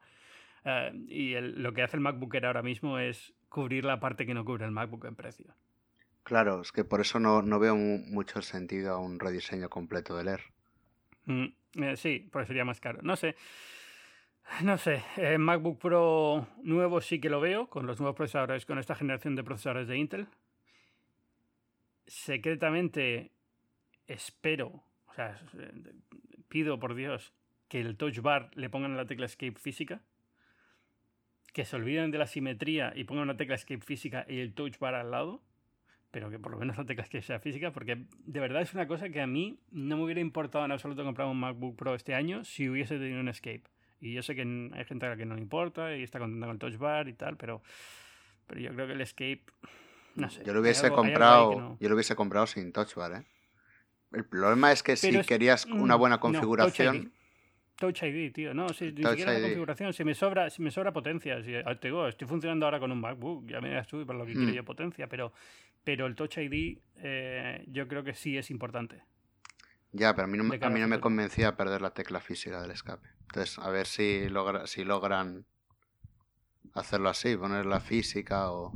Y lo que hace el MacBook ahora mismo es cubrir la parte que no cubre el MacBook en precio. Claro, es que por eso no, no veo mucho sentido a un rediseño completo del Air. Mm, eh, sí, porque sería más caro. No sé. No sé, eh, MacBook Pro nuevo sí que lo veo, con los nuevos procesadores, con esta generación de procesadores de Intel. Secretamente espero, o sea, pido por Dios que el touch bar le pongan la tecla escape física, que se olviden de la simetría y pongan una tecla escape física y el touch bar al lado, pero que por lo menos la tecla escape sea física, porque de verdad es una cosa que a mí no me hubiera importado en absoluto comprar un MacBook Pro este año si hubiese tenido un escape. Y yo sé que hay gente a la que no le importa y está contenta con el touch bar y tal, pero, pero yo creo que el escape, no sé. Yo lo hubiese comprado, yo lo hubiese comprado sin touch bar, ¿eh? El problema es que si querías una buena configuración... Touch ID, tío. No, si, ni siquiera la configuración. Si me sobra, si me sobra potencia. Si, ah, te digo, estoy funcionando ahora con un MacBook. Ya me das tú para lo que quiero mm. yo potencia. Pero, pero el Touch ID eh, yo creo que sí es importante. Ya, pero a mí no, a mí no me convencía perder la tecla física del escape. Entonces, a ver si, logra, si logran hacerlo así, poner la física o...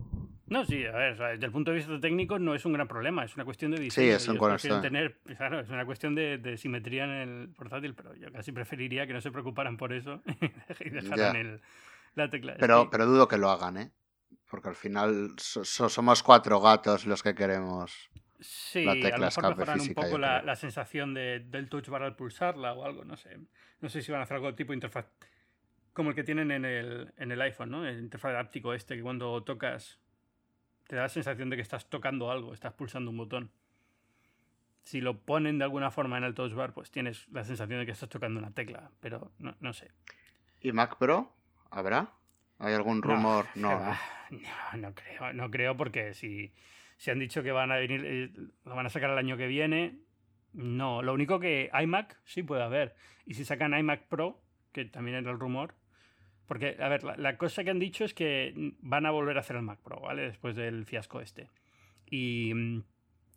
No, sí, a ver, desde el punto de vista técnico no es un gran problema, es una cuestión de diseño. Sí, es un tener, claro, es una cuestión de, simetría en el portátil, pero yo casi preferiría que no se preocuparan por eso y dejaran la tecla. Pero, pero dudo que lo hagan, ¿eh? Porque al final somos cuatro gatos los que queremos Sí, a lo mejor mejoran un poco la, sensación de, del touch bar al pulsarla o algo, no sé. No sé si van a hacer algo tipo de interfaz como el que tienen en el, en el iPhone, ¿no? El interfaz áptico este que cuando tocas te da la sensación de que estás tocando algo, estás pulsando un botón. Si lo ponen de alguna forma en el touch bar, pues tienes la sensación de que estás tocando una tecla, pero no, no sé. ¿Y Mac Pro? ¿Habrá? ¿Hay algún rumor? No, no, creo, no creo porque si se han dicho que van a venir, eh, lo van a sacar el año que viene. No, lo único que iMac sí puede haber. Y si sacan iMac Pro, que también era el rumor, porque, a ver, la, cosa que han dicho es que van a volver a hacer el Mac Pro, ¿vale? Después del fiasco este. Y,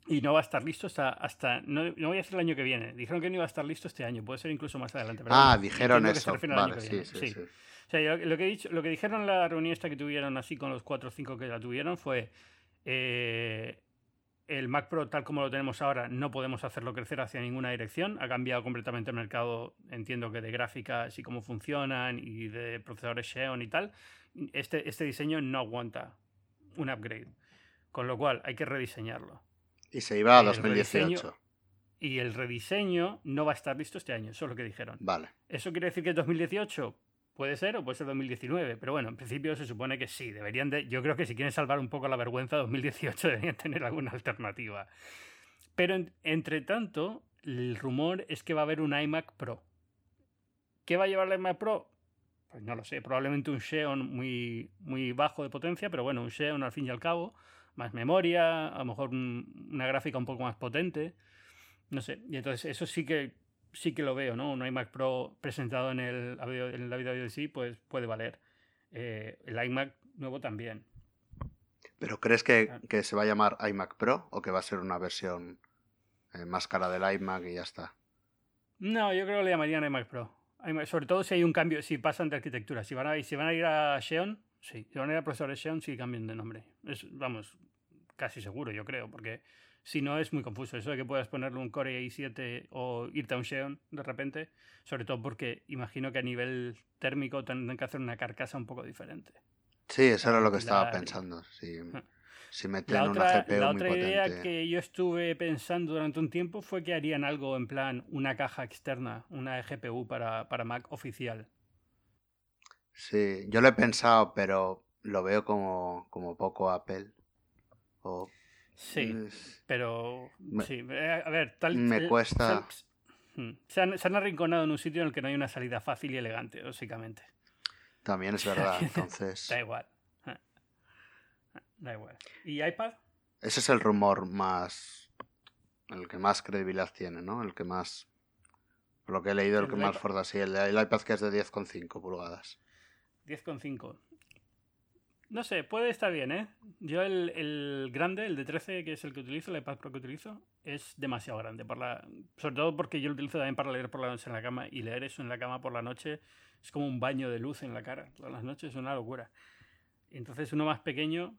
y no va a estar listo hasta... hasta no, no, voy a decir el año que viene. Dijeron que no iba a estar listo este año. Puede ser incluso más adelante. ah, dijeron eso. Vale, sí, sí, sí, O sea, lo, que he dicho, lo que dijeron en la reunión esta que tuvieron así con los 4 o 5 que la tuvieron fue eh, el Mac Pro tal como lo tenemos ahora no podemos hacerlo crecer hacia ninguna dirección. Ha cambiado completamente el mercado, entiendo que de gráficas y cómo funcionan y de procesadores Xeon y tal. Este, este diseño no aguanta un upgrade. Con lo cual hay que rediseñarlo. Y se iba a 2018. y el rediseño no va a estar listo este año, eso es lo que dijeron. Vale. ¿Eso quiere decir que 2018? Puede ser o puede ser 2019, pero bueno, en principio se supone que sí, deberían de, yo creo que si quieren salvar un poco la vergüenza 2018 deberían tener alguna alternativa. Pero entre tanto, el rumor es que va a haber un iMac Pro. ¿Qué va a llevar el iMac Pro? Pues no lo sé, probablemente un Xeon muy, muy bajo de potencia, pero bueno, un Xeon al fin y al cabo, más memoria, a lo mejor una gráfica un poco más potente, no sé, y entonces eso sí que sí que lo veo, ¿no? Un iMac Pro presentado en, el, en la vida de sí, pues puede valer. Eh, el iMac nuevo también. ¿Pero crees que, se va a llamar iMac Pro o que va a ser una versión eh, más cara del iMac y ya está? No, yo creo que le llamarían iMac Pro. sobre todo si hay un cambio, si pasan de arquitectura. Si van a, si van a ir a Xeon, sí. Si van a ir a procesadores Xeon, sí cambian de nombre. Es, vamos, casi seguro, yo creo, porque si no es muy confuso. Eso de que puedas ponerle un Core i7 o irte a un Xeon de repente, sobre todo porque imagino que a nivel térmico tendrán que hacer una carcasa un poco diferente. Sí, eso era lo que estaba pensando. Si, ah. si meten la otra, una GPU La otra idea que yo estuve pensando durante un tiempo fue que harían algo en plan una caja externa, una GPU para, para Mac oficial. Sí, yo lo he pensado, pero lo veo como, como poco Apple. O Sí, pero sí, eh, a ver, tal me cuesta. Hmm, se, han, se, han, arrinconado en un sitio en el que no hay una salida fácil y elegante, básicamente. También es verdad, entonces. da igual. Ah, ah, da igual. ¿Y iPad? Ese es el rumor más. El que más credibilidad tiene, ¿no? El que más. Por lo que he leído, el, que más fuerte así. El, el iPad que es de 10,5 pulgadas. 10,5. No sé, puede estar bien, ¿eh? Yo el, grande, el de 13, que es el que utilizo, el iPad Pro que utilizo, es demasiado grande. Por la, sobre todo porque yo lo utilizo también para leer por la noche en la cama y leer eso en la cama por la noche es como un baño de luz en la cara. Todas las noches es una locura. Entonces uno más pequeño,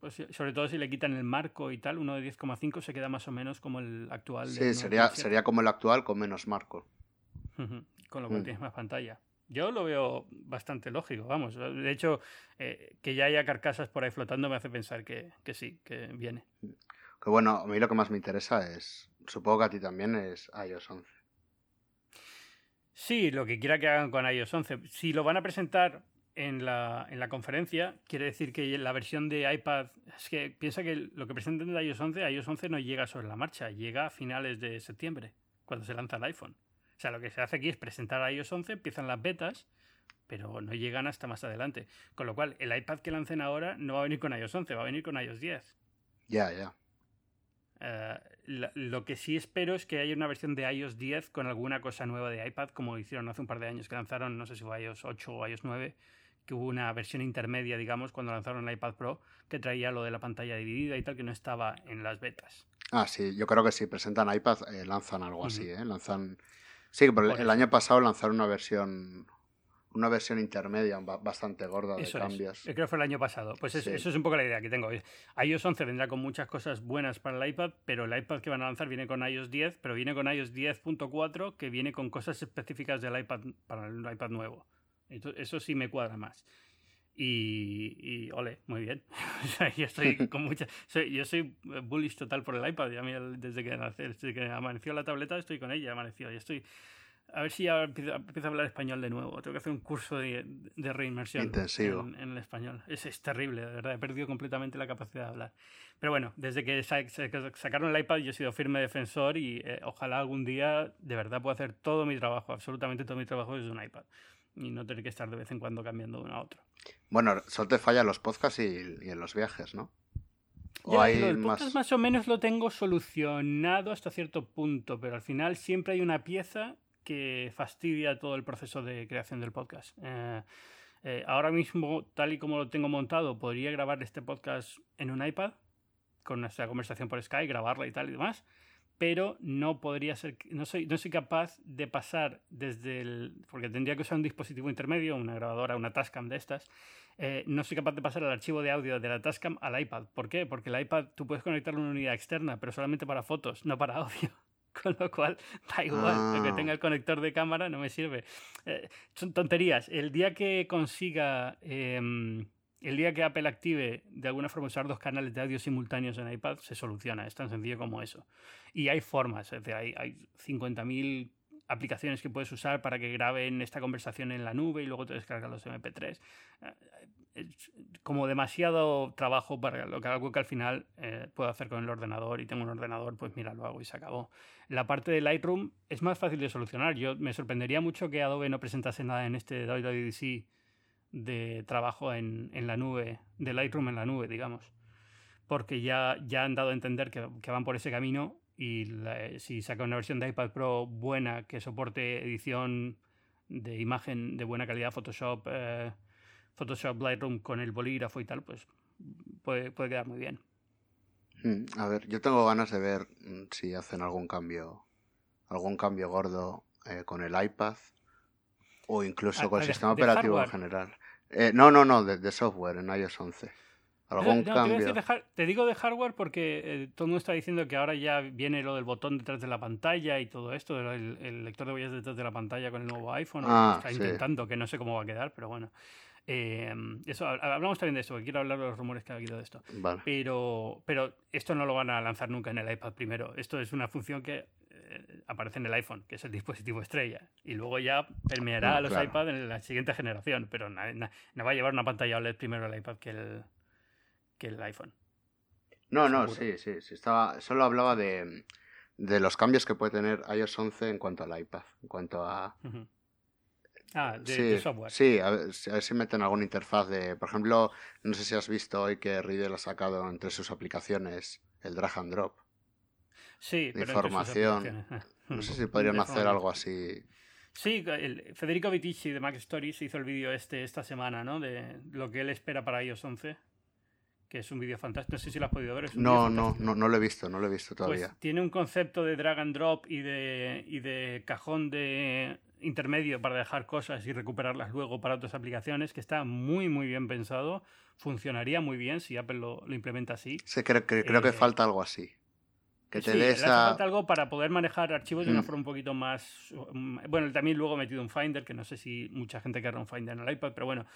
pues, sobre todo si le quitan el marco y tal, uno de 10,5 se queda más o menos como el actual. Sí, sería, sería como el actual con menos marco. Con lo cual mm. tienes más pantalla. Yo lo veo bastante lógico, vamos. De hecho, eh, que ya haya carcasas por ahí flotando me hace pensar que, sí, que viene. Que bueno, a mí lo que más me interesa es, supongo que a ti también, es iOS 11. Sí, lo que quiera que hagan con iOS 11. Si lo van a presentar en la, en la conferencia, quiere decir que la versión de iPad, es que piensa que lo que presentan de iOS 11, iOS 11 no llega sobre la marcha, llega a finales de septiembre, cuando se lanza el iPhone. O sea, lo que se hace aquí es presentar a iOS 11, empiezan las betas, pero no llegan hasta más adelante. Con lo cual, el iPad que lancen ahora no va a venir con iOS 11, va a venir con iOS 10. Ya, ya. Eh, lo, que sí espero es que haya una versión de iOS 10 con alguna cosa nueva de iPad, como hicieron hace un par de años que lanzaron, no sé si fue iOS 8 o iOS 9, que hubo una versión intermedia, digamos, cuando lanzaron el iPad Pro, que traía lo de la pantalla dividida y tal, que no estaba en las betas. Ah, sí, yo creo que si presentan iPad, eh, lanzan algo así, ¿eh? Lanzan Sí, pero el año pasado lanzaron una versión una versión intermedia bastante gorda de cambios. Creo que fue el año pasado. Pues eso, es un poco la idea que tengo. iOS 11 vendrá con muchas cosas buenas para el iPad, pero el iPad que van a lanzar viene con iOS 10, pero viene con iOS 10.4 que viene con cosas específicas del iPad para el iPad nuevo. Eso sí me cuadra más. Y, ole, muy bien. yo estoy con mucha. yo soy bullish total por el iPad. desde que, desde que amaneció la tableta estoy con ella, amaneció. Y estoy. A ver si ya empiezo, a hablar español de nuevo. Tengo que hacer un curso de, de reinmersión Intensivo. En, el español. Es, es, terrible, de verdad. He perdido completamente la capacidad de hablar. Pero bueno, desde que sacaron el iPad yo he sido firme defensor y eh, ojalá algún día de verdad pueda hacer todo mi trabajo, absolutamente todo mi trabajo desde un iPad y no tener que estar de vez en cuando cambiando de uno a otro. Bueno, solo te falla en los podcasts y, en los viajes, ¿no? ¿O hay más... más o menos lo tengo solucionado hasta cierto punto, pero al final siempre hay una pieza que fastidia todo el proceso de creación del podcast. Eh, eh, ahora mismo, tal y como lo tengo montado, podría grabar este podcast en un iPad con nuestra conversación por Skype, grabarla y tal y demás pero no podría ser, no soy, no soy capaz de pasar desde el, porque tendría que usar un dispositivo intermedio, una grabadora, una Tascam de estas, eh, no soy capaz de pasar el archivo de audio de la Tascam al iPad. ¿Por qué? Porque el iPad tú puedes conectarlo a una unidad externa, pero solamente para fotos, no para audio. Con lo cual, da igual, que tenga el conector de cámara no me sirve. Eh, son tonterías. El día que consiga... Em, el día que Apple active de alguna forma usar dos canales de audio simultáneos en iPad, se soluciona. Es tan sencillo como eso. Y hay formas, es decir, hay, hay 50.000 aplicaciones que puedes usar para que graben esta conversación en la nube y luego te descargas los MP3. Eh, es como demasiado trabajo para lo que algo que al final eh, puedo hacer con el ordenador y tengo un ordenador, pues mira, lo hago y se acabó. La parte de Lightroom es más fácil de solucionar. Yo me sorprendería mucho que Adobe no presentase nada en este WWDC de trabajo en, en, la nube, de Lightroom en la nube, digamos. Porque ya, ya han dado a entender que, que van por ese camino y si saca una versión de iPad Pro buena que soporte edición de imagen de buena calidad, Photoshop, eh, Photoshop Lightroom con el bolígrafo y tal, pues puede, puede quedar muy bien. Hmm, a ver, yo tengo ganas de ver mm, si hacen algún cambio, algún cambio gordo eh, con el iPad o incluso con el sistema operativo en general. Eh, no, no, no, de, software en iOS 11. ¿Algún cambio? Te, digo de hardware porque eh, todo el mundo está diciendo que ahora ya viene lo del botón detrás de la pantalla y todo esto, el, lector de huellas detrás de la pantalla con el nuevo iPhone. Ah, está intentando, que no sé cómo va a quedar, pero bueno. Eh, eso, hablamos también de eso, quiero hablar de los rumores que ha habido de esto. Pero, pero esto no lo van a lanzar nunca en el iPad primero. Esto es una función que aparece en el iPhone, que es el dispositivo estrella. Y luego ya permeará a los iPad en la siguiente generación, pero no, va a llevar una pantalla OLED primero el iPad que el, que el iPhone. No, no, sí, sí, sí. Estaba, solo hablaba de, de los cambios que puede tener iOS 11 en cuanto al iPad, en cuanto a... Ah, de, software. Sí, a ver, si meten alguna interfaz de... Por ejemplo, no sé si has visto hoy que Riddle ha sacado entre sus aplicaciones el drag and drop sí, de información. No sé si podrían hacer algo así. Sí, el Federico Vitici de Mac Stories hizo el vídeo este esta semana, ¿no? De lo que él espera para iOS 11 que es un vídeo fantástico. No sé si lo has podido ver. no, no, no, no lo he visto, no lo he visto pues todavía. Pues tiene un concepto de drag and drop y de, y de cajón de intermedio para dejar cosas y recuperarlas luego para otras aplicaciones que está muy, muy bien pensado. Funcionaría muy bien si Apple lo, implementa así. Sí, creo, que, creo que eh, falta algo así. Que te sí, falta algo para poder manejar archivos de una mm. forma un poquito más. Mm, bueno, también luego he metido un Finder, que no sé si mucha gente querrá un Finder en el iPad, pero bueno,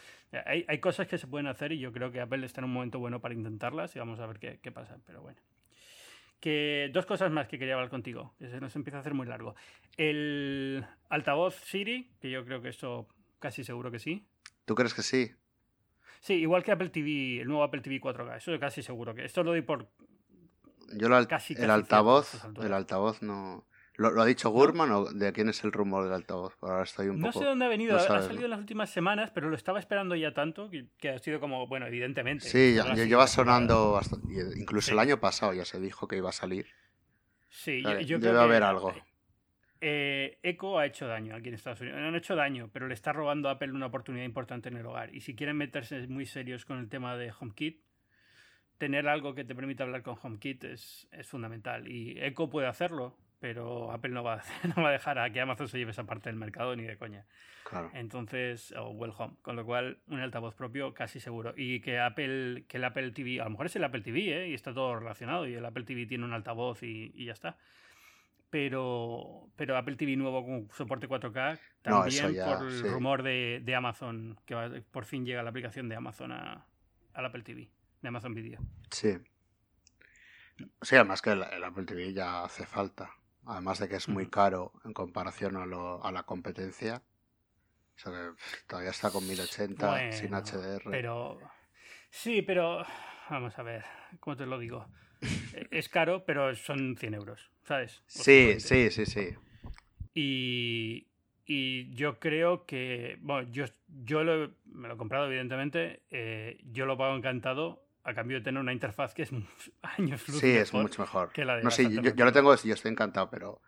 hay, hay, cosas que se pueden hacer y yo creo que Apple está en un momento bueno para intentarlas y vamos a ver qué, qué pasa, pero bueno. Que dos cosas más que quería hablar contigo, que se nos empieza a hacer muy largo. El altavoz Siri, que yo creo que eso casi seguro que sí. ¿Tú crees que sí? Sí, igual que Apple TV, el nuevo Apple TV 4K, eso casi seguro que. Esto lo doy por yo lo, el altavoz, el altavoz no. ¿Lo, ha dicho Gurman o de quién es el rumor del altavoz? Ahora estoy un no sé dónde ha venido, ha salido en las últimas semanas, pero lo estaba esperando ya tanto que, ha sido como, bueno, evidentemente. Sí, ya, lleva sonando, incluso el año pasado ya se dijo que iba a salir. Sí, yo, debe haber algo. Eh, Echo ha hecho daño aquí en Estados Unidos. No han hecho daño, pero le está robando a Apple una oportunidad importante en el hogar. Y si quieren meterse muy serios con el tema de HomeKit, tener algo que te permita hablar con HomeKit es, es fundamental. Y Echo puede hacerlo, pero Apple no va, no va a dejar a que Amazon se lleve esa parte del mercado ni de coña. Claro. Entonces, o Well Home. Con lo cual, un altavoz propio casi seguro. Y que Apple, que el Apple TV, a lo mejor es el Apple TV, ¿eh? y está todo relacionado, y el Apple TV tiene un altavoz y, y ya está. Pero, pero Apple TV nuevo con soporte 4K, también por el rumor de, de Amazon, que por fin llega la aplicación de Amazon a, al Apple TV de Amazon Video. Sí. Sí, además que el, Apple TV ya hace falta. Además de que es muy caro en comparación a, lo, a la competencia. O sea que todavía está con 1080 sin HDR. Pero. Sí, pero. Vamos a ver, ¿cómo te lo digo? Es caro, pero son 100 euros, ¿sabes? Sí, sí, sí, sí. Y, y yo creo que, bueno, yo, yo me lo he comprado evidentemente, eh, yo lo pago encantado a cambio de tener una interfaz que es años luz Sí, es mucho mejor. no, sí, yo, lo tengo, yo estoy encantado, pero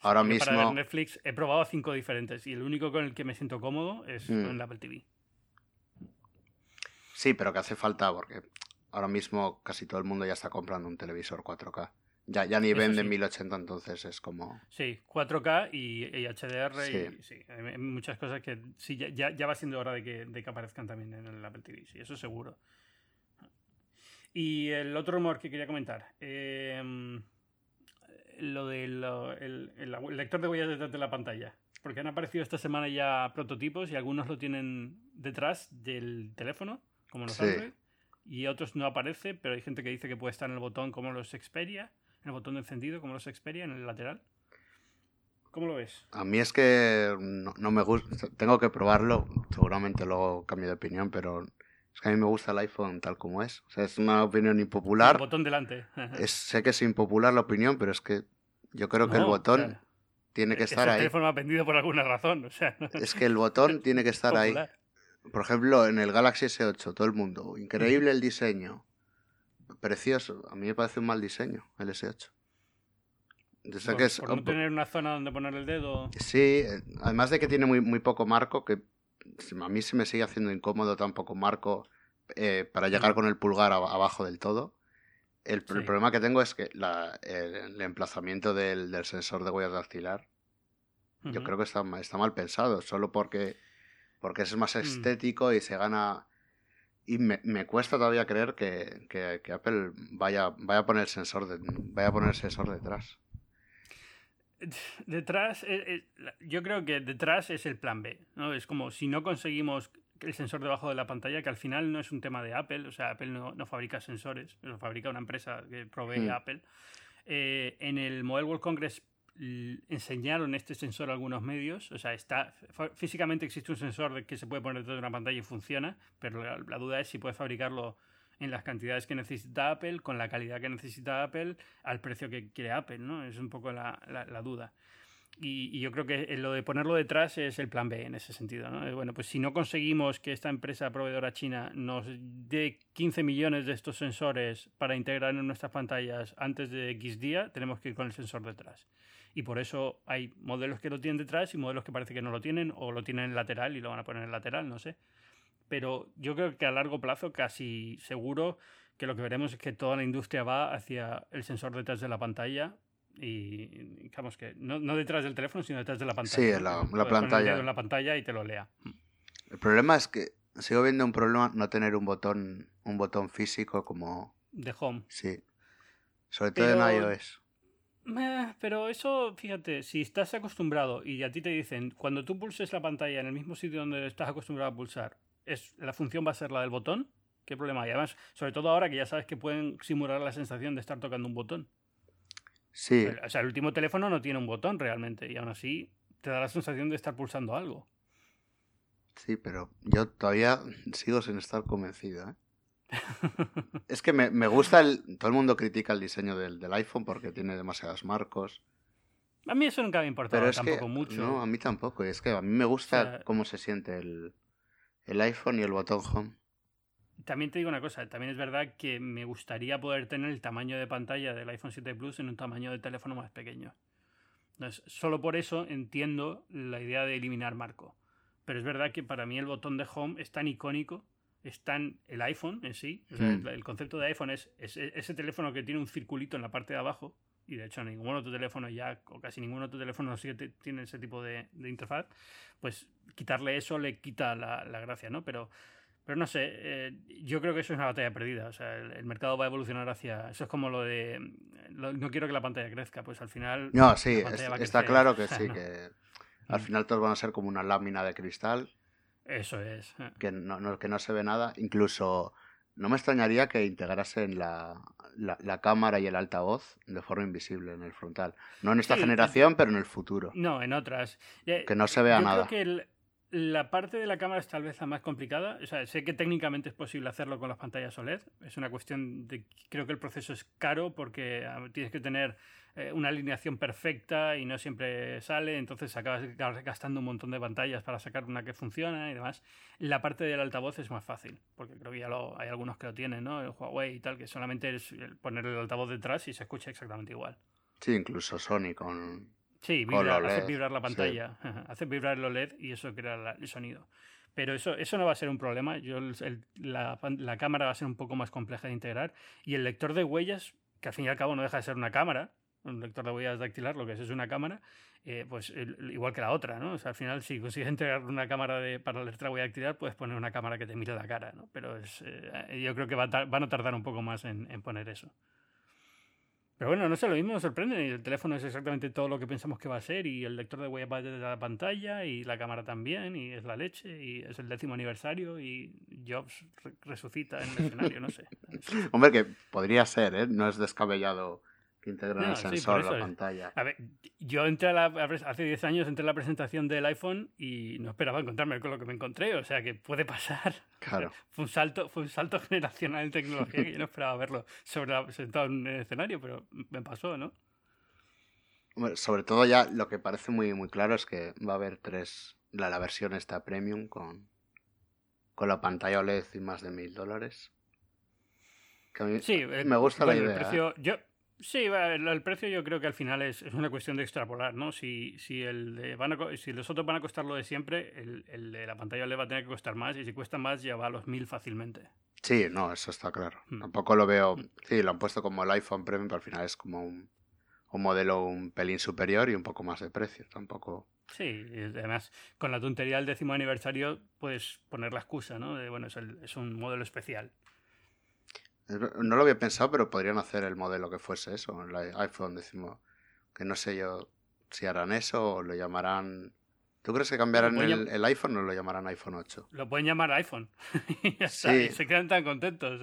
ahora mismo... Para Netflix he probado cinco diferentes y el único con el que me siento cómodo es mm. con el Apple TV. Sí, pero que hace falta porque ahora mismo casi todo el mundo ya está comprando un televisor 4K. Ya, ya ni venden 1080, entonces es como... Sí, 4K y, HDR y sí, hay muchas cosas que sí, ya, ya va siendo hora de que, de que aparezcan también en el Apple TV, sí, eso seguro. Y el otro rumor que quería comentar. Em, lo del el, lector de huellas detrás de la pantalla. Porque han aparecido esta semana ya prototipos y algunos lo tienen detrás del teléfono, como los Android. Y otros no aparece, pero hay gente que dice que puede estar en el botón como los Xperia, en el botón de encendido como los Xperia, en el lateral. ¿Cómo lo ves? A mí es que no, no me gusta, tengo que probarlo, seguramente luego cambio de opinión, pero es que a mí me gusta el iPhone tal como es. O sea, es una opinión impopular. El botón delante. es, sé que es impopular la opinión, pero es que yo creo que el botón tiene que estar ahí. El teléfono ha vendido por alguna razón. O sea, Es que el botón tiene que estar ahí. Por ejemplo, en el Galaxy S8, todo el mundo. Increíble el diseño. Precioso. A mí me parece un mal diseño el S8. Por, que es, no tener una zona donde poner el dedo. Sí, eh, además de que tiene muy, muy poco marco, que a mí se me sigue haciendo incómodo tampoco marco eh, para llegar con el pulgar abajo del todo. El, problema que tengo es que el, emplazamiento del, sensor de huellas dactilar, yo creo que está, está mal pensado, solo porque, porque es más mm. estético y se gana... Y me, cuesta todavía creer que, que, Apple vaya, vaya, a poner sensor de, vaya a poner sensor detrás. Detrás, eh, eh, yo creo que detrás es el plan B, ¿no? Es como si no conseguimos el sensor debajo de la pantalla, que al final no es un tema de Apple, o sea, Apple no, fabrica sensores, lo fabrica una empresa que provee a hmm. Apple. Eh, en el Mobile World Congress enseñaron este sensor a algunos medios, o sea, está físicamente existe un sensor que se puede poner dentro de una pantalla y funciona, pero la duda es si puede fabricarlo en las cantidades que necesita Apple, con la calidad que necesita Apple, al precio que quiere Apple, ¿no? Es un poco la, la, duda. y, yo creo que lo de ponerlo detrás es el plan B en ese sentido. ¿no? Bueno, pues si no conseguimos que esta empresa proveedora china nos dé 15 millones de estos sensores para integrar en nuestras pantallas antes de X día, tenemos que ir con el sensor detrás. Y por eso hay modelos que lo tienen detrás y modelos que parece que no lo tienen o lo tienen en lateral y lo van a poner en lateral, no sé. Pero yo creo que a largo plazo casi seguro que lo que veremos es que toda la industria va hacia el sensor detrás de la pantalla y digamos que no, no, detrás del teléfono, sino detrás de la pantalla. Sí, en la, la pantalla. en la pantalla y te lo lea. El problema es que sigo viendo un problema no tener un botón, un botón físico como. De home. Sí. Sobre todo en iOS. Pero eso, fíjate, si estás acostumbrado y a ti te dicen, cuando tú pulses la pantalla en el mismo sitio donde estás acostumbrado a pulsar, es, la función va a ser la del botón, ¿qué problema hay? Además, sobre todo ahora que ya sabes que pueden simular la sensación de estar tocando un botón. Sí. O sea, el último teléfono no tiene un botón realmente y aún así te da la sensación de estar pulsando algo. Sí, pero yo todavía sigo sin estar convencido. ¿eh? es que me, me, gusta el... Todo el mundo critica el diseño del, del, iPhone porque tiene demasiados marcos. A mí eso nunca me ha importado tampoco mucho. No, a mí tampoco. Es que a mí me gusta cómo se siente el, el iPhone y el botón Home. También te digo una cosa, también es verdad que me gustaría poder tener el tamaño de pantalla del iPhone 7 Plus en un tamaño de teléfono más pequeño. Solo por eso entiendo la idea de eliminar marco. Pero es verdad que para mí el botón de home es tan icónico, es tan el iPhone en sí. Hmm. el, concepto de iPhone es, ese teléfono que tiene un circulito en la parte de abajo, y de hecho ningún otro teléfono ya, o casi ningún otro teléfono tiene ese tipo de, interfaz, pues quitarle eso le quita la, la gracia, ¿no? Pero pero no sé, eh, yo creo que eso es una batalla perdida. O sea, el, mercado va a evolucionar hacia. Eso es como lo de. no quiero que la pantalla crezca, pues al final. No, sí, está claro que sí, que al final todos van a ser como una lámina de cristal. Eso es. Eh. Que no, que no se ve nada. Incluso no me extrañaría que integrasen la, la, cámara y el altavoz de forma invisible en el frontal. No en esta generación, pero en el futuro. No, en otras. Que no se vea nada. Creo que el, la parte de la cámara es tal vez la más complicada. Sé que técnicamente es posible hacerlo con las pantallas OLED. Es una cuestión de. Creo que el proceso es caro porque ah, tienes que tener eh, una alineación perfecta y no siempre sale. Entonces acabas gastando un montón de pantallas para sacar una que funciona y demás. La parte del altavoz es más fácil porque creo que ya hay algunos que lo tienen, ¿no? El Huawei y tal, que solamente es poner el altavoz detrás y se escucha exactamente igual. Sí, incluso Sony con Sí, hace vibrar la pantalla, hace vibrar el OLED y eso crea el sonido. Pero eso, eso no va a ser un problema. Yo, la, la, cámara va a ser un poco más compleja de integrar. Y el lector de huellas, que al fin y al cabo no deja de ser una cámara, un lector de huellas dactilar, lo que es es una cámara, eh, pues igual que la otra, ¿no? O sea, al final, si consigues integrar una cámara de, para la letra huella dactilar, puedes poner una cámara que te mire la cara, ¿no? Pero es, eh, yo creo que va van a tardar un poco más en, en poner eso. Pero bueno, no sé, lo mismo nos sorprende. El teléfono es exactamente todo lo que pensamos que va a ser y el lector de huella va desde la pantalla y la cámara también y es la leche y es el décimo aniversario y Jobs resucita en el escenario, no sé. Hombre, que podría ser, ¿eh? No es descabellado integran el sensor la pantalla. A ver, yo entré hace 10 años entré a la presentación del iPhone y no esperaba encontrarme con lo que me encontré, o sea que puede pasar. Claro. Fue un salto, fue un salto generacional en tecnología que yo no esperaba verlo sobre sentado en el escenario, pero me pasó, ¿no? sobre todo ya lo que parece muy, muy claro es que va a haber tres, la, la versión esta premium con, con la pantalla OLED y más de mil dólares. sí, eh, me gusta la idea. El precio, ¿eh? yo, Sí, el precio yo creo que al final es, una cuestión de extrapolar, ¿no? Si, si, el van si los otros van a costar lo de siempre, el, de la pantalla le va a tener que costar más y si cuesta más ya va a los mil fácilmente. Sí, no, eso está claro. Hmm. Tampoco lo veo... Hmm. Sí, lo han puesto como el iPhone Premium, pero al final es como un, un modelo un pelín superior y un poco más de precio. Tampoco... Sí, además con la tontería del décimo aniversario puedes poner la excusa, ¿no? De, bueno, es, es un modelo especial. No lo había pensado, pero podrían hacer el modelo que fuese eso, el iPhone decimos Que no sé yo si harán eso o lo llamarán. ¿Tú crees que cambiarán el, iPhone o lo llamarán iPhone 8? Lo pueden llamar iPhone. sí. se quedan tan contentos.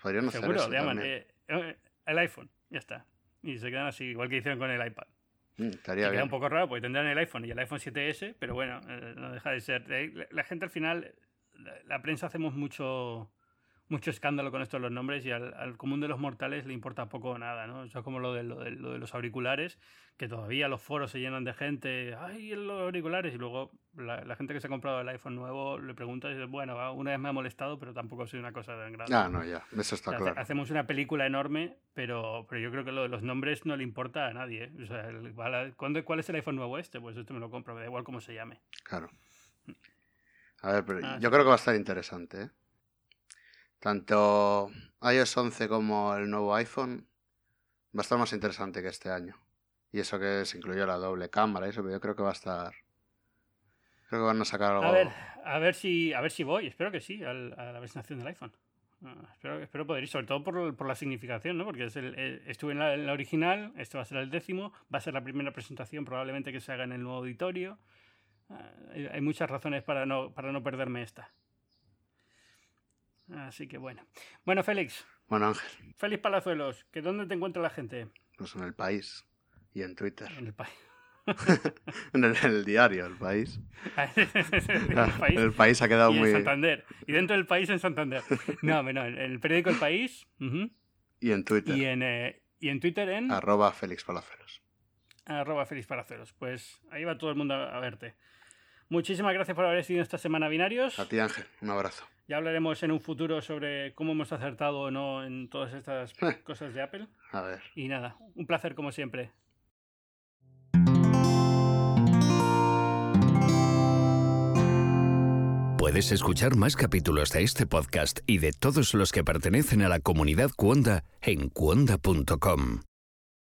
podrían hacer eso. Llaman, eh, eh, el iPhone, ya está. Y se quedan así, igual que hicieron con el iPad. Mm, estaría queda un poco raro porque tendrán el iPhone y el iPhone 7S, pero bueno, eh, no deja de ser. La, gente al final, la prensa hacemos mucho mucho escándalo con esto de los nombres y al, común de los mortales le importa poco o nada, ¿no? Eso es como lo de, lo, de, los auriculares, que todavía los foros se llenan de gente, ¡ay, los auriculares! Y luego la, gente que se ha comprado el iPhone nuevo le pregunta y dice, bueno, una vez me ha molestado, pero tampoco soy una cosa tan grande. Ah, no, ya, eso está claro. Hacemos una película enorme, pero, pero yo creo que lo de los nombres no le importa a nadie. ¿eh? O sea, ¿cuál es el iPhone nuevo este? Pues este me lo compro, me da igual cómo se llame. Claro. A ver, pero ah, yo creo que va a estar interesante, ¿eh? Tanto iOS 11 como el nuevo iPhone va a estar más interesante que este año. Y eso que se incluyó la doble cámara, eso, pero yo creo que va a estar. Creo que van a sacar algo. A ver, a ver si, a ver si voy, espero que sí, a la presentación del iPhone. Ah, espero, espero, poder ir, sobre todo por, por la significación, ¿no? Porque es el, estuve en la, original, este va a ser el décimo, va a ser la primera presentación probablemente que se haga en el nuevo auditorio. Ah, hay, muchas razones para no, para no perderme esta. Así que bueno. Bueno, Félix. Bueno, Ángel. Félix Palazuelos, ¿que ¿dónde te encuentra la gente? Pues en el país y en Twitter. En el país. en, el, diario, el país. el, país. ha quedado muy. En Santander. Y dentro del país en Santander. No, no, en el periódico El País. Y en Twitter. Y en, eh, y en Twitter en. Arroba Félix Palazuelos. Arroba Félix Palazuelos. Pues ahí va todo el mundo a verte. Muchísimas gracias por haber sido esta semana binarios. A ti, Ángel. Un abrazo. Ya hablaremos en un futuro sobre cómo hemos acertado o no en todas estas cosas de Apple. A ver. Y nada, un placer como siempre. Puedes escuchar más capítulos de este podcast y de todos los que pertenecen a la comunidad Cuonda en cuonda.com.